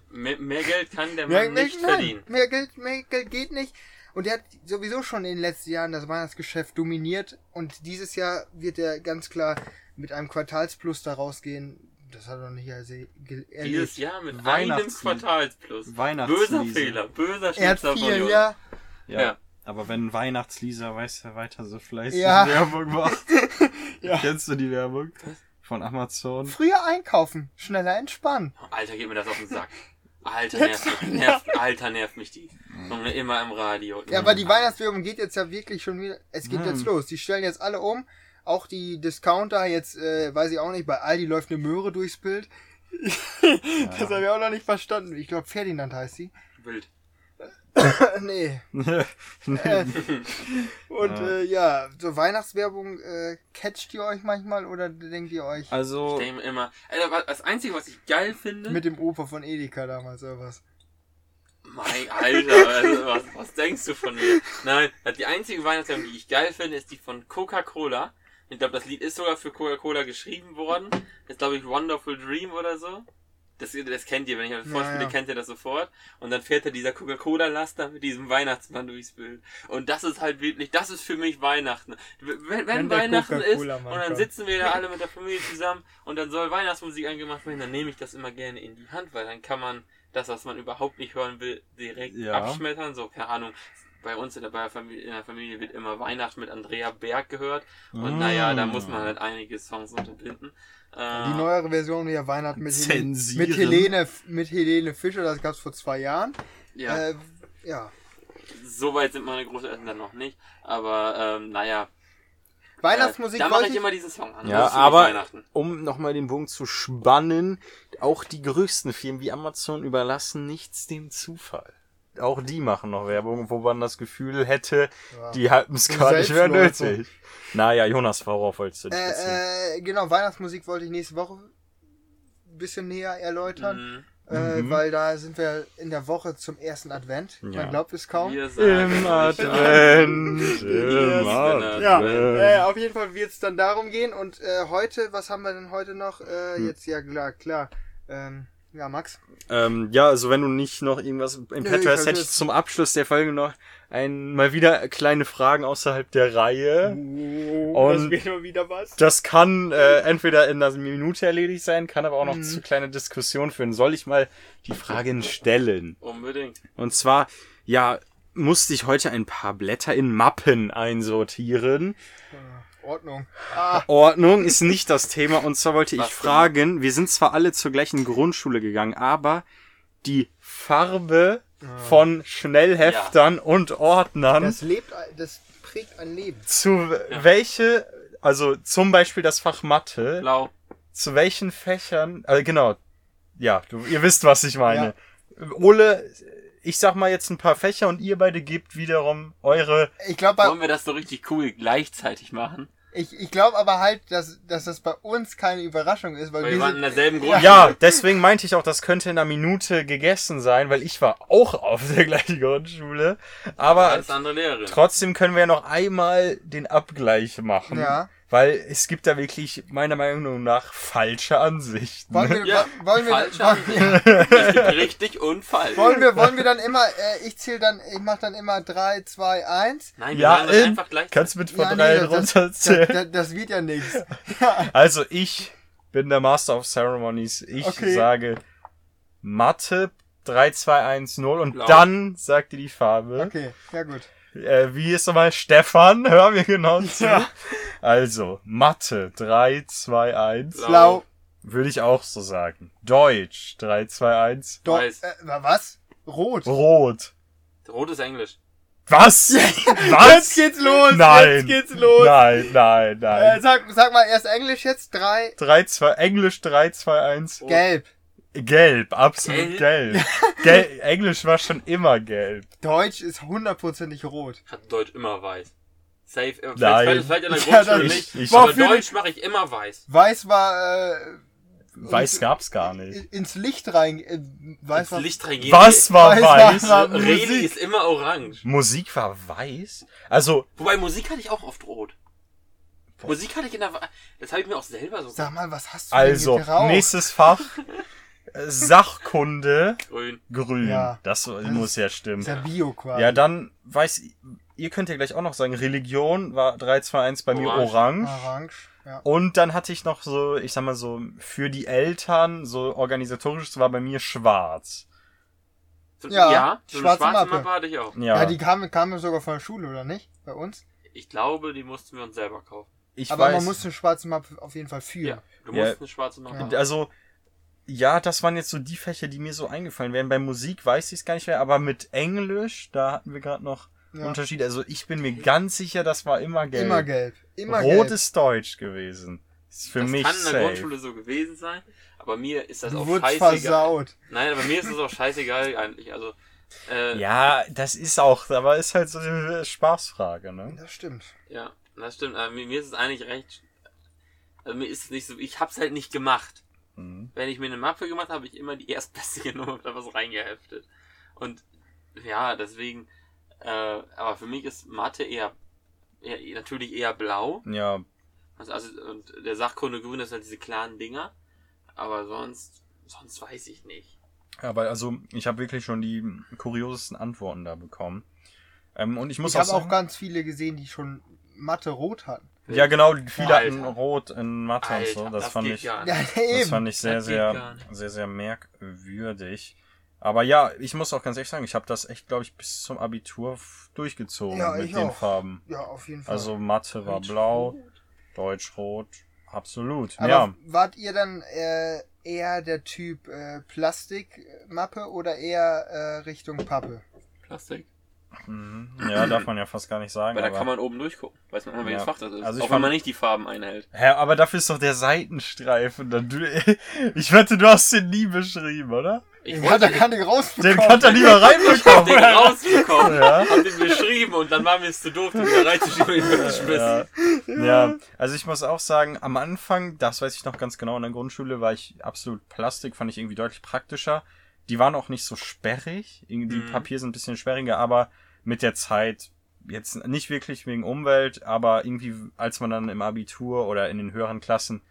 Mehr, mehr Geld kann der Mann mehr, nicht nein, verdienen. mehr Geld, mehr Geld geht nicht. Und er hat sowieso schon in den letzten Jahren das Weihnachtsgeschäft dominiert. Und dieses Jahr wird er ganz klar mit einem Quartalsplus da rausgehen. Das hat er noch nicht ge- Dieses erlebt. Jahr mit einem. Quartalsplus. Weihnachtslied. Böser Fehler, böser Er hat Schnitzer von viel, Jonas. ja. Ja. Ja. Aber wenn Weihnachtslisa weiß, wer weiter so fleißig Ja. Werbung macht. Ja. Kennst du die Werbung? Von Amazon? Früher einkaufen, schneller entspannen. Alter, geht mir das auf den Sack. Alter, nervt, mich- nervt, Alter, nervt mich die. Junge, immer im Radio. Ja, aber die Weihnachtswerbung geht jetzt ja wirklich schon wieder. Es geht Hm. jetzt los. Die stellen jetzt alle um. Auch die Discounter, jetzt äh, weiß ich auch nicht, bei Aldi läuft eine Möhre durchs Bild. das habe ich auch noch nicht verstanden. Ich glaube, Ferdinand heißt sie. Wild. nee. Äh, und Ja. äh, ja, so Weihnachtswerbung, äh, catcht ihr euch manchmal oder denkt ihr euch Also, Ich denke immer, Alter, was- das Einzige, was ich geil finde, mit dem Opa von Edeka damals oder was? mein Alter, also, was, was denkst du von mir? Nein, die einzige Weihnachtswerbung, die ich geil finde, ist die von Coca-Cola. Ich glaube, das Lied ist sogar für Coca-Cola geschrieben worden. Das ist, glaube ich, Wonderful Dream oder so. Das, das kennt ihr, wenn ich das Ja, vorspiele, ja. kennt ihr das sofort. Und dann fährt da dieser Coca-Cola-Laster mit diesem Weihnachtsmann durchs Bild. Und das ist halt wirklich, das ist für mich Weihnachten. Wenn, wenn, Weihnachten ist und dann sitzen wir da alle mit der Familie zusammen und dann soll Weihnachtsmusik angemacht werden, dann nehme ich das immer gerne in die Hand, weil dann kann man das, was man überhaupt nicht hören will, direkt Ja. abschmettern. So, keine Ahnung. Bei uns in der, bei Familie, in der Familie wird immer Weihnachten mit Andrea Berg gehört. Und Mm. naja, da muss man halt einige Songs unterbinden. Äh, Die neuere Version hier Weihnachten mit, Helene, mit Helene mit Helene Fischer, das gab's vor zwei Jahren. ja, Äh, ja. so weit sind meine Großeltern dann noch nicht. Aber ähm, naja. Weihnachtsmusik Äh, da mache ich ich, immer diesen Song an. Ja, aber Weihnachten. um nochmal den Bogen zu spannen, auch die größten Firmen wie Amazon überlassen nichts dem Zufall. Auch die machen noch Werbung, wo man das Gefühl hätte, Ja. die halten es gar nicht mehr nötig. Naja, Jonas, worauf wolltest du dich äh, äh, genau, Weihnachtsmusik wollte ich nächste Woche ein bisschen näher erläutern. Mhm. Äh, Mhm. weil da sind wir in der Woche zum ersten Advent. Ja. Man glaubt es kaum. Im Advent, im Advent. Ja, äh, auf jeden Fall wird es dann darum gehen. Und äh, heute, was haben wir denn heute noch? Äh, Hm. Jetzt, ja klar, klar. Ähm, ja, Max. Ähm, ja, also wenn du nicht noch irgendwas im Petto ich hast, hätte ich zum Abschluss der Folge noch ein, mal wieder kleine Fragen außerhalb der Reihe. Oh, Und- das wird mal wieder was. Das kann äh, entweder in einer Minute erledigt sein, kann aber auch noch Mhm. zu kleine Diskussionen führen. Soll ich mal die Fragen stellen? Unbedingt. Und zwar, ja, musste ich heute ein paar Blätter in Mappen einsortieren. Äh, Ordnung. Ah, Ordnung ist nicht das Thema. Und zwar wollte ich fragen, wir sind zwar alle zur gleichen Grundschule gegangen, aber die Farbe von Schnellheftern und Ordnern das lebt, das prägt ein Leben. zu welche, also zum Beispiel das Fach Mathe, Blau. zu welchen Fächern, also genau, ja, du, ihr wisst, was ich meine. Ole, ich sag mal jetzt ein paar Fächer und ihr beide gebt wiederum eure, Ich glaube, bei Wollen wir das so richtig cool gleichzeitig machen? Ich, ich glaube aber halt, dass, dass das bei uns keine Überraschung ist, weil Weil wir wir waren in derselben Grundschule. ja, deswegen meinte ich auch, das könnte in einer Minute gegessen sein, weil ich war auch auf der gleichen Grundschule, aber trotzdem können wir ja noch einmal den Abgleich machen. Ja. Weil es gibt da wirklich meiner Meinung nach falsche Ansichten. wollen wir, Ja, wo- wollen wir, falsch wollen, gibt richtig und falsch. wollen wir, wollen wir dann immer, äh, ich zähle dann, ich mach dann immer 3, 2, 1. Nein, wir Ja, machen das in, einfach gleich. kannst du mit von Ja, drei nee, das, das, runterzählen? das, das wird ja nichts. Also ich bin der Master of Ceremonies. Ich Okay. sage Mathe 3210 und Blau. dann sagt ihr die Farbe. Okay, ja gut. Äh, wie ist nochmal Stefan? Hör mir genau zu. Also, Mathe 321 Blau. Blau, würde ich auch so sagen. Deutsch 321 Do Weiß. äh, was? Rot. Rot. Rot ist Englisch. Was? Jetzt Was? geht's los. Nein. Jetzt geht's los. Nein, nein, Äh, nein. sag, sag mal erst Englisch jetzt. 3, 3, 2, Englisch 321 gelb. Gelb, absolut gelb. Gel Englisch war schon immer gelb. Deutsch ist hundertprozentig rot. Hat Deutsch immer weiß. Safe. Vielleicht, Nein. vielleicht, vielleicht in der Ja, Grundschule das- nicht. ich- war aber Deutsch mache ich immer weiß. Weiß war äh, Weiß gab's gar nicht. ins Licht rein. Äh, weiß Ins war, Licht reingehen. Was war Weiß war- weiß? war- Reli Musik. ist immer orange. Musik war weiß? Also, Wobei Musik hatte ich auch oft rot. Musik hatte ich in der. Das habe ich mir auch selber so. Sag mal, was hast du also, denn geraucht? nächstes Fach. Sachkunde, Grün. grün. Ja. Das, muss ja stimmen. ist ja Bio quasi. Ja, dann weiß ihr könnt ja gleich auch noch sagen, Religion war 321 bei mir Orange. orange. Orange. Ja. Und dann hatte ich noch so, ich sag mal so, für die Eltern, so organisatorisch, war bei mir schwarz. Ja, ja so eine schwarze schwarze Mappe. Mappe. hatte ich auch. Ja, Ja, die kamen, kamen sogar von der Schule, oder nicht? Bei uns. Ich glaube, die mussten wir uns selber kaufen. ich Aber weiß. man musste eine schwarze Mappe auf jeden Fall für. Ja. Du Ja. musst eine schwarze Mappe Ja. haben. Also, ja, das waren jetzt so die Fächer, die mir so eingefallen wären. Bei Musik weiß ich es gar nicht mehr, aber mit Englisch, da hatten wir gerade noch Ja. Unterschiede. Also ich bin mir ganz sicher, das war immer gelb. Immer gelb. Immer Rot gelb. ist Deutsch gewesen. Ist für das mich kann in der safe. Grundschule so gewesen sein, aber mir ist das Du auch scheißegal. versaut. Nein, aber mir ist es auch scheißegal eigentlich. Also, äh, ja. Ja, das ist auch, aber ist halt so eine Spaßfrage, ne? Das stimmt. das stimmt. Aber mir, mir ist es eigentlich recht. Also mir ist es nicht so. Ich hab's halt nicht gemacht. Mhm. Wenn ich mir eine Mappe gemacht habe, habe ich immer die erstbeste genommen und da was reingeheftet. Und ja, deswegen. Äh, aber für mich ist Mathe eher, eher natürlich eher blau. Ja, Also, also und der Sachkunde grün ist halt diese klaren Dinger. Aber sonst, sonst weiß ich nicht. aber also ich habe wirklich schon die kuriosesten Antworten da bekommen. Ähm, und ich muss Ich habe auch auch sagen, ganz viele gesehen, die schon Mathe rot hatten. Ja genau, viele Alter. hatten Rot in Mathe und so. Alter, Das, fand geht ich, gar Ja, nicht. das fand ich sehr, Das sehr, sehr, sehr merkwürdig. Aber ja, ich muss auch ganz ehrlich sagen, ich habe das echt, glaube ich, bis zum Abitur durchgezogen Ja, mit ich den auch. Farben. Ja, auf jeden Fall. Also Mathe war blau, Deutsch rot, absolut. Aber ja, wart ihr dann äh, eher der Typ äh, Plastikmappe oder eher äh, Richtung Pappe? Plastik. Mhm. ja, darf man ja fast gar nicht sagen. Weil da aber- kann man oben durchgucken. Weiß man immer, welches Ja. Fach das ist. Also ich auch wenn fand- man nicht die Farben einhält. Hä, aber dafür ist doch der Seitenstreifen. Dann du, ich wette, du hast den nie beschrieben, oder? Ich Ja, wollte da den, kann ich rausbekommen. Den kann er lieber den reinbekommen. rausbekommen, Ja. hab den beschrieben und dann war mir es zu doof, den wieder reinzuschieben und weggeschmissen. Ja. ja, also ich muss auch sagen, am Anfang, das weiß ich noch ganz genau, in der Grundschule war ich absolut Plastik, fand ich irgendwie deutlich praktischer. Die waren auch nicht so sperrig, die Mhm. Papier sind ein bisschen sperriger, aber mit der Zeit, jetzt nicht wirklich wegen Umwelt, aber irgendwie, als man dann im Abitur oder in den höheren Klassen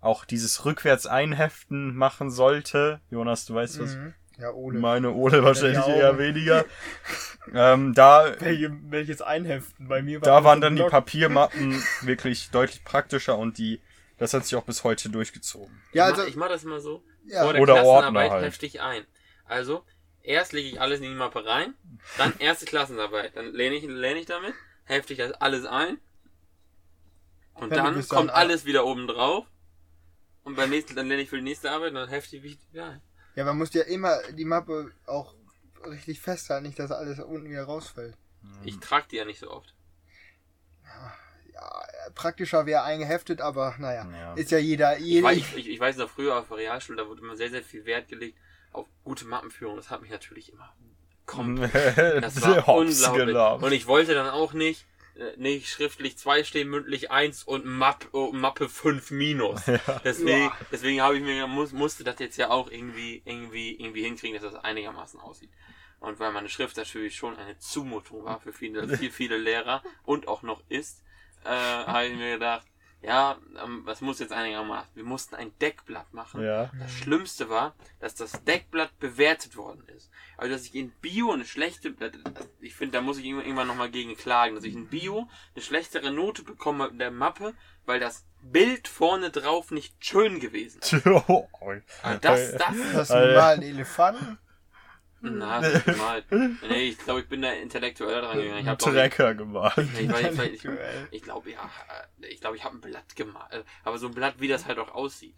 auch dieses rückwärts einheften machen sollte, Jonas, du weißt was, Mhm. Ja, Ole. meine Ole wahrscheinlich Augen. eher weniger, ähm, da Welche, welches Einheften? Bei mir war da waren dann die. Papiermappen wirklich deutlich praktischer und die, das hat sich auch bis heute durchgezogen. Ja, ich, also, mach, ich mach das immer so. ja. Vor der Oder Klassenarbeit Ordner halt. hefte ich ein. Also, erst lege ich alles in die Mappe rein, dann erste Klassenarbeit. Dann lehne ich, lehne ich damit, hefte ich das alles ein. Und Ja, dann kommt dann- alles wieder oben drauf. Und beim nächsten, dann lehne ich für die nächste Arbeit und dann hefte ich wieder ein. ja, man muss ja immer die Mappe auch richtig festhalten, nicht, dass alles unten wieder rausfällt. Ich trage die ja nicht so oft. Ja, praktischer wäre eingeheftet, aber naja, Ja. ist ja jeder, Ich, jeder weiß- ich, ich, ich weiß noch früher auf der Realschule, da wurde immer sehr, sehr viel Wert gelegt auf gute Mappenführung. Das hat mich natürlich immer komplett Das war unglaublich. gelaufen. Und ich wollte dann auch nicht, äh, nicht schriftlich zwei stehen, mündlich eins und Map, oh, Mappe 5 minus. Deswegen, Boah. deswegen habe ich mir, muss, musste das jetzt ja auch irgendwie, irgendwie, irgendwie hinkriegen, dass das einigermaßen aussieht. Und weil meine Schrift natürlich schon eine Zumutung war für viele, viele, viele Lehrer und auch noch ist, äh, habe ich mir gedacht, ja, ähm, was muss jetzt einigermaßen? Wir mussten ein Deckblatt machen. Ja. Das Schlimmste war, dass das Deckblatt bewertet worden ist. Also, dass ich in Bio eine schlechte, ich finde, da muss ich irgendwann nochmal gegen klagen, dass ich in Bio eine schlechtere Note bekomme in der Mappe, weil das Bild vorne drauf nicht schön gewesen ist. Ah, Das, das, das Alter. mal einen Elefanten. Na, das ist gemalt. Nee, ich glaube, ich bin da intellektuell dran gegangen. Ich habe Trecker gemacht. ich, weiß- ich, ich, Intellektuell. ich glaube, ja, äh, ich glaube, ich habe ein Blatt gemalt. Aber so ein Blatt, wie das halt auch aussieht.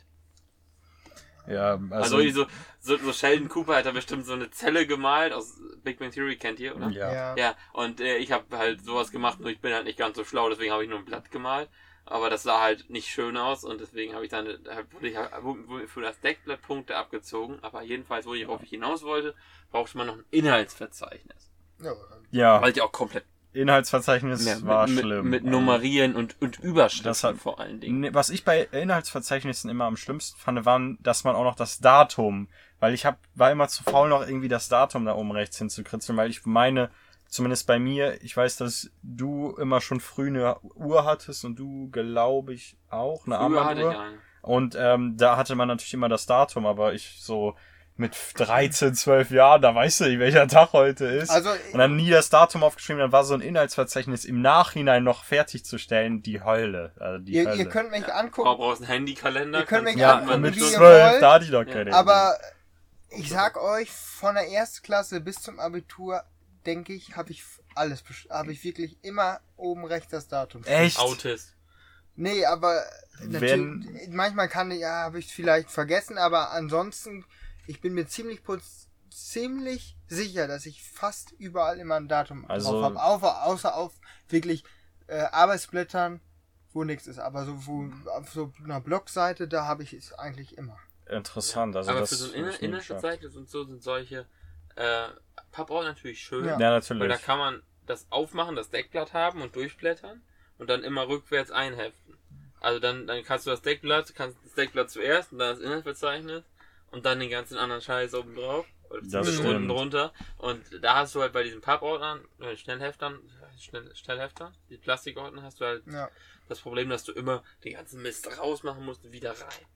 Ja, Also, also, so, so, so Sheldon Cooper hat da bestimmt so eine Zelle gemalt aus Big Bang Theory, kennt ihr, oder? ja. Ja. Ja, und äh, ich habe halt sowas gemacht, nur ich bin halt nicht ganz so schlau, deswegen habe ich nur ein Blatt gemalt. Aber das sah halt nicht schön aus und deswegen habe ich dann wurde ich wurde für das Deckblatt Punkte abgezogen. Aber jedenfalls, wo ich, ich hinaus wollte, brauchte man noch ein Inhaltsverzeichnis. Ja, ja. Weil ich auch komplett Inhaltsverzeichnis Ja, war mit, schlimm. Mit, mit Nummerieren und, und Überschriften Das hat- vor allen Dingen. Ne, Was ich bei Inhaltsverzeichnissen immer am schlimmsten fand, waren, dass man auch noch das Datum, weil ich hab, war immer zu faul, noch irgendwie das Datum da oben rechts hinzukritzeln, weil ich meine, zumindest bei mir, ich weiß, dass du immer schon früh eine Uhr hattest und du, glaube ich, auch eine Früher hatte ich Armbanduhr. einen. Und ähm, da hatte man natürlich immer das Datum, aber ich so mit 13, 12 Jahren, da weißt du nicht, welcher Tag heute ist. Also, und dann nie das Datum aufgeschrieben, dann war so ein Inhaltsverzeichnis im Nachhinein noch fertigzustellen, die Hölle. Also die ihr, Hölle. ihr könnt mich Frau angucken, brauchst einen Handykalender. Ihr könnt mich ja, angucken, mit wie mit ihr zwölf, wollt, da hatte ich doch keine. aber ich sag euch, von der Erstklasse bis zum Abitur, denke ich, habe ich alles, habe ich wirklich immer oben rechts das Datum. Echt? Autist. Nee, aber Wenn- natürlich, manchmal kann ich, ja, habe ich vielleicht vergessen, aber ansonsten, ich bin mir ziemlich putz, ziemlich sicher, dass ich fast überall immer ein Datum Also- drauf habe, außer, außer auf wirklich äh, Arbeitsblättern, wo nichts ist, aber so wo, auf so einer Blogseite, da habe ich es eigentlich immer. Interessant, also Aber das für so ein hab Inner ich nie geschafft. Inhaltsverzeichnis und so sind solche äh, Pappordner natürlich schön. Ja. Ja, Weil da natürlich. kann man das aufmachen, das Deckblatt haben und durchblättern und dann immer rückwärts einheften. Also dann, dann kannst du das Deckblatt, kannst das Deckblatt zuerst und dann das Inhaltsverzeichnis und dann den ganzen anderen Scheiß oben drauf. Oder Das unten drunter. Und da hast du halt bei diesen Pappordnern, äh, Schnellheftern, Schnell, Schnellhefter, die Plastikordner, hast du halt Ja. das Problem, dass du immer den ganzen Mist rausmachen musst und wieder rein.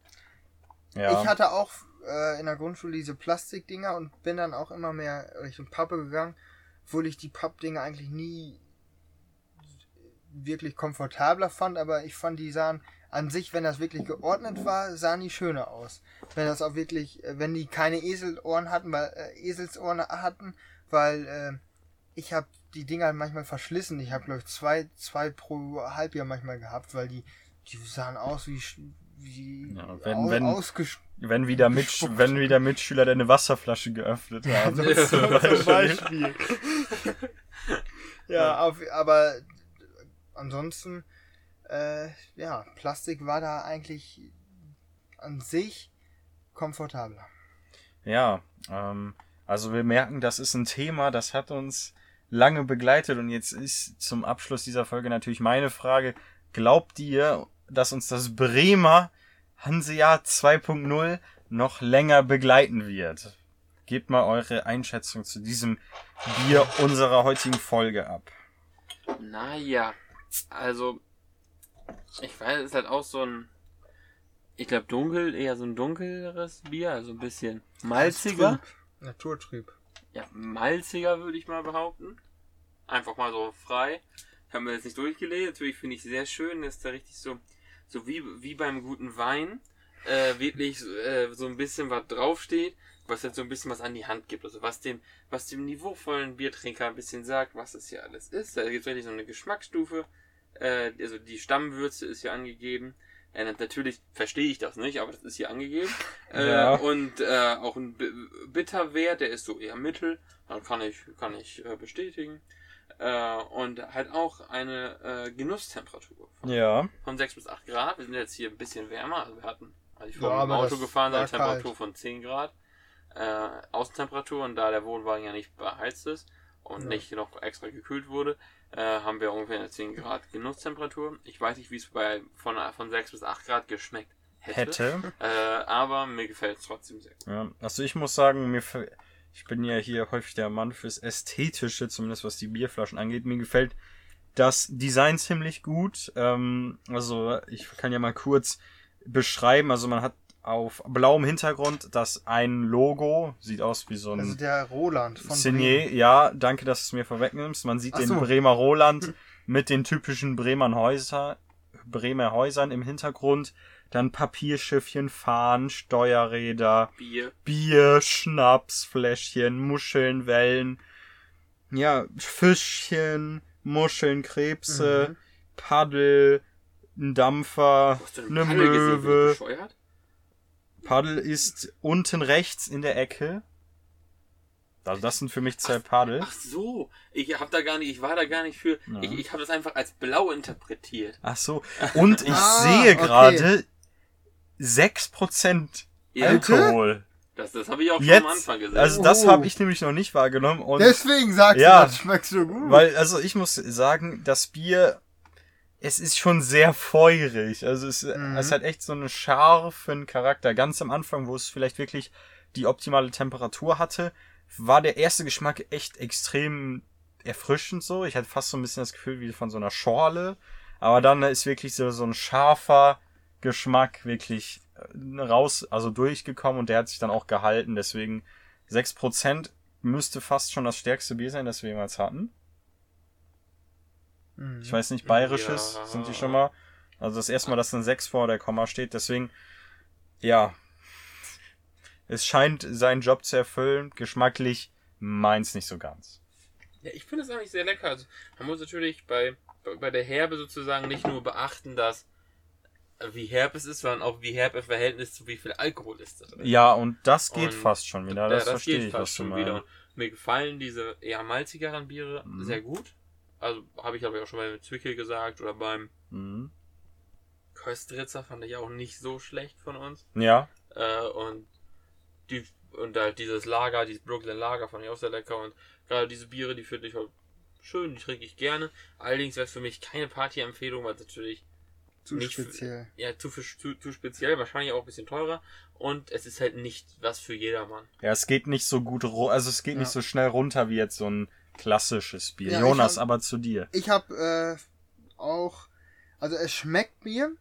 Ja. Ich hatte auch äh, in der Grundschule diese Plastikdinger und bin dann auch immer mehr Richtung Pappe gegangen, obwohl ich die Pappdinger eigentlich nie wirklich komfortabler fand, aber ich fand die sahen an sich, wenn das wirklich geordnet war, sahen die schöner aus. Wenn das auch wirklich, äh, wenn die keine Eselohren hatten, weil äh, Eselsohren hatten, weil äh, ich habe die Dinger manchmal verschlissen. Ich habe glaube ich zwei, zwei pro Halbjahr manchmal gehabt, weil die, die sahen aus wie Ja, wenn- wenn- Wenn wieder, Mitsch wenn wieder Mitschüler deine Wasserflasche geöffnet haben. Ja, zum Beispiel. Ja, auf, aber ansonsten, äh, ja, Plastik war da eigentlich an sich komfortabler. Ja, ähm, also wir merken, das ist ein Thema, das hat uns lange begleitet und jetzt ist zum Abschluss dieser Folge natürlich meine Frage, glaubt ihr, dass uns das Bremer Hansejahr 2.0 noch länger begleiten wird? Gebt mal eure Einschätzung zu diesem Bier unserer heutigen Folge ab. Naja, also, ich weiß, es ist halt auch so ein, ich glaube dunkel, eher so ein dunkleres Bier, also ein bisschen malziger. Trüb. Naturtrüb. Ja, malziger würde ich mal behaupten. Einfach mal so frei. Haben wir jetzt nicht durchgelesen. Natürlich finde ich sehr schön, dass da richtig so, so wie, wie beim guten Wein, äh, wirklich äh, so ein bisschen was draufsteht, was jetzt so ein bisschen was an die Hand gibt. Also was dem, was dem niveauvollen Biertrinker ein bisschen sagt, was es hier alles ist. Da gibt es wirklich so eine Geschmacksstufe. Äh, also die Stammwürze ist hier angegeben. Äh, natürlich verstehe ich das nicht, aber das ist hier angegeben. Äh, Ja. Und äh, auch ein B Bitterwert, der ist so eher mittel. Dann kann ich, kann ich äh, bestätigen. Äh, und halt auch eine äh, Genusstemperatur von, Ja. von 6 bis 8 Grad. Wir sind jetzt hier ein bisschen wärmer. Also wir hatten, als ich Ja, vorhin mit dem aber Auto gefahren war eine Temperatur kalt. von 10 Grad. Äh, Außentemperatur und da der Wohnwagen ja nicht beheizt ist und Ja. nicht noch extra gekühlt wurde, äh, haben wir ungefähr eine 10 Grad Genusstemperatur. Ich weiß nicht, wie es bei von, von 6 bis 8 Grad geschmeckt hätte. Hätte. Äh, aber mir gefällt es trotzdem sehr gut. Ja, also ich muss sagen, mir ich bin ja hier häufig der Mann fürs Ästhetische, zumindest was die Bierflaschen angeht. Mir gefällt das Design ziemlich gut. Ähm, also ich kann ja mal kurz beschreiben. Also man hat auf blauem Hintergrund das ein Logo, sieht aus wie so Also ein der Roland von Signier. Bremen. Ja, danke, dass du es mir vorwegnimmst. Man sieht Ach den so. Bremer Roland mit den typischen Bremer Häuser, Bremer Häusern im Hintergrund. Dann Papierschiffchen, Fahnen, Steuerräder, Bier. Bier, Schnaps, Fläschchen, Muscheln, Wellen, ja, Fischchen, Muscheln, Krebse, Mhm. Paddel, ein Dampfer, eine Paddel gesehen? Möwe. bescheuert? Paddel ist unten rechts in der Ecke. Also das sind für mich zwei Paddel. Ach so, ich hab da gar nicht, ich war da gar nicht für. Ja. Ich, ich habe das einfach als blau interpretiert. Ach so. Und ich Ah, sehe okay. Gerade 6% Ja, Alkohol. Das, das habe ich auch schon Jetzt, am Anfang gesehen. also das Oh. habe ich nämlich noch nicht wahrgenommen. Und Deswegen sagst Ja. du, das schmeckt so gut. Weil, also ich muss sagen, das Bier, es ist schon sehr feurig. Also es, Mhm. es hat echt so einen scharfen Charakter. Ganz am Anfang, wo es vielleicht wirklich die optimale Temperatur hatte, war der erste Geschmack echt extrem erfrischend so. Ich hatte fast so ein bisschen das Gefühl wie von so einer Schorle. Aber dann ist wirklich so, so ein scharfer Geschmack wirklich äh, raus, also durchgekommen und der hat sich dann auch gehalten. Deswegen 6% müsste fast schon das stärkste Bier sein, das wir jemals hatten. Mhm. Ich weiß nicht, bayerisches Ja. sind die schon mal. Also das erste Mal, dass ein 6 vor der Komma steht. Deswegen, ja. Es scheint seinen Job zu erfüllen. Geschmacklich meins nicht so ganz. Ja, ich finde es eigentlich sehr lecker. Also, man muss natürlich bei, bei- der Herbe sozusagen nicht nur beachten, dass wie herb es ist, sondern auch wie herb im Verhältnis zu wie viel Alkohol ist da drin. Ja, und das geht Und fast schon wieder. Das, verstehe ich, was du wieder. Und mir gefallen diese eher malzigeren Biere Mhm. sehr gut. Also habe ich aber auch schon beim Zwickel gesagt oder beim Mhm. Köstritzer fand ich auch nicht so schlecht von uns. Ja, Äh, und die und halt dieses Lager, dieses Brooklyn Lager fand ich auch sehr lecker und gerade diese Biere, die finde ich halt schön, die trinke ich gerne. Allerdings wäre es für mich keine Party-Empfehlung, weil es natürlich zu nicht für- speziell. ja zu, zu, zu speziell, wahrscheinlich auch ein bisschen teurer und es ist halt nicht was für jedermann. ja, es geht nicht so gut, also es geht Ja. nicht so schnell runter wie jetzt so ein klassisches Bier. Ja, Jonas, hab- aber zu dir. Ich habe äh, auch, also es schmeckt mir,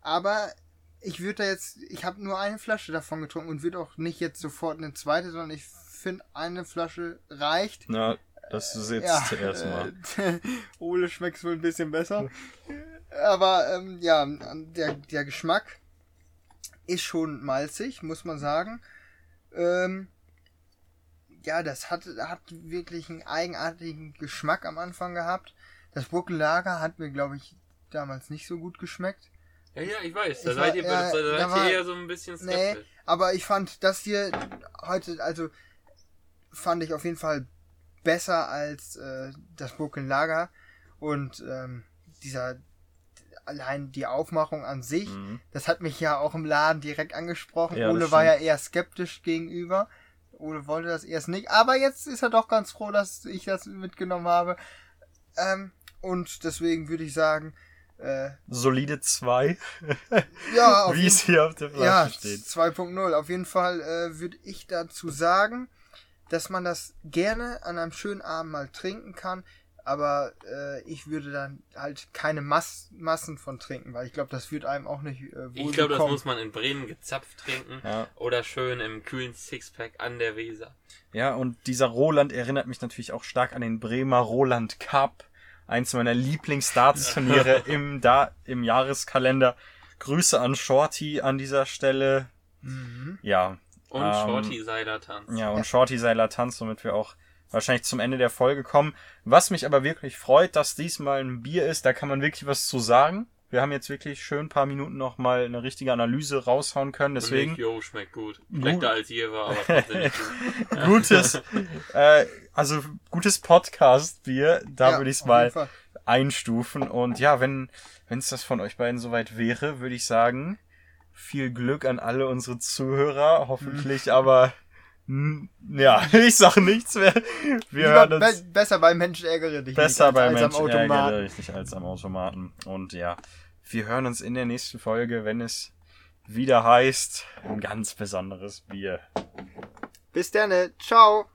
aber ich würde da jetzt, ich habe nur eine Flasche davon getrunken und würde auch nicht jetzt sofort eine zweite, sondern ich finde eine Flasche reicht. Na, das ist jetzt zuerst mal. Ole schmeckt wohl ein bisschen besser. Aber ähm, ja, der, der Geschmack ist schon malzig, muss man sagen. Ähm, ja, das hat, hat wirklich einen eigenartigen Geschmack am Anfang gehabt. Das Burkenlager hat mir, glaube ich, damals nicht so gut geschmeckt. Ja, ja, ich weiß. Da Ich seid war- ihr, ja, da seid da ihr war- eher so ein bisschen Nee, skeptisch. aber ich fand das hier heute, also fand ich auf jeden Fall besser als äh, das Burkenlager und ähm, dieser allein die Aufmachung an sich, Mhm. das hat mich ja auch im Laden direkt angesprochen. Ja, Ole war ja eher skeptisch gegenüber. Ole wollte das erst nicht, aber jetzt ist er doch ganz froh, dass ich das mitgenommen habe. Ähm, und deswegen würde ich sagen, äh, Solide 2, ja, wie es hier auf der Flasche ja, steht. 2.0. Auf jeden Fall äh, würde ich dazu sagen, dass man das gerne an einem schönen Abend mal trinken kann. Aber äh, ich würde dann halt keine Mass Massen von trinken, weil ich glaube, das wird einem auch nicht äh, wohl Ich glaube, das muss man in Bremen gezapft trinken. Ja. Oder schön im kühlen Sixpack an der Weser. Ja, und dieser Roland erinnert mich natürlich auch stark an den Bremer Roland Cup. Eins meiner Lieblingsdarts-Turniere im, da, im Jahreskalender. Grüße an Shorty an dieser Stelle. Mhm. Ja. Und Ähm, Shorty Seiler Tanz. Ja, und Shorty Seiler Tanz, womit wir auch wahrscheinlich zum Ende der Folge kommen. Was mich aber wirklich freut, dass diesmal ein Bier ist, da kann man wirklich was zu sagen. Wir haben jetzt wirklich schön ein paar Minuten nochmal eine richtige Analyse raushauen können, deswegen. jo, schmeckt gut. Schlechter als je war, aber gut. gutes, äh, also gutes Podcast-Bier, da Ja, würde ich es mal einstufen. Und ja, wenn wenn es das von euch beiden soweit wäre, würde ich sagen, viel Glück an alle unsere Zuhörer, hoffentlich, Mhm. aber ja, ich sage nichts mehr. Wir Lieber hören uns be besser beim Menschen ärgere dich besser nicht, bei als, als am Menschen ärgere dich nicht als am Automaten. Und ja, wir hören uns in der nächsten Folge, wenn es wieder heißt, ein ganz besonderes Bier. Bis dann, ciao.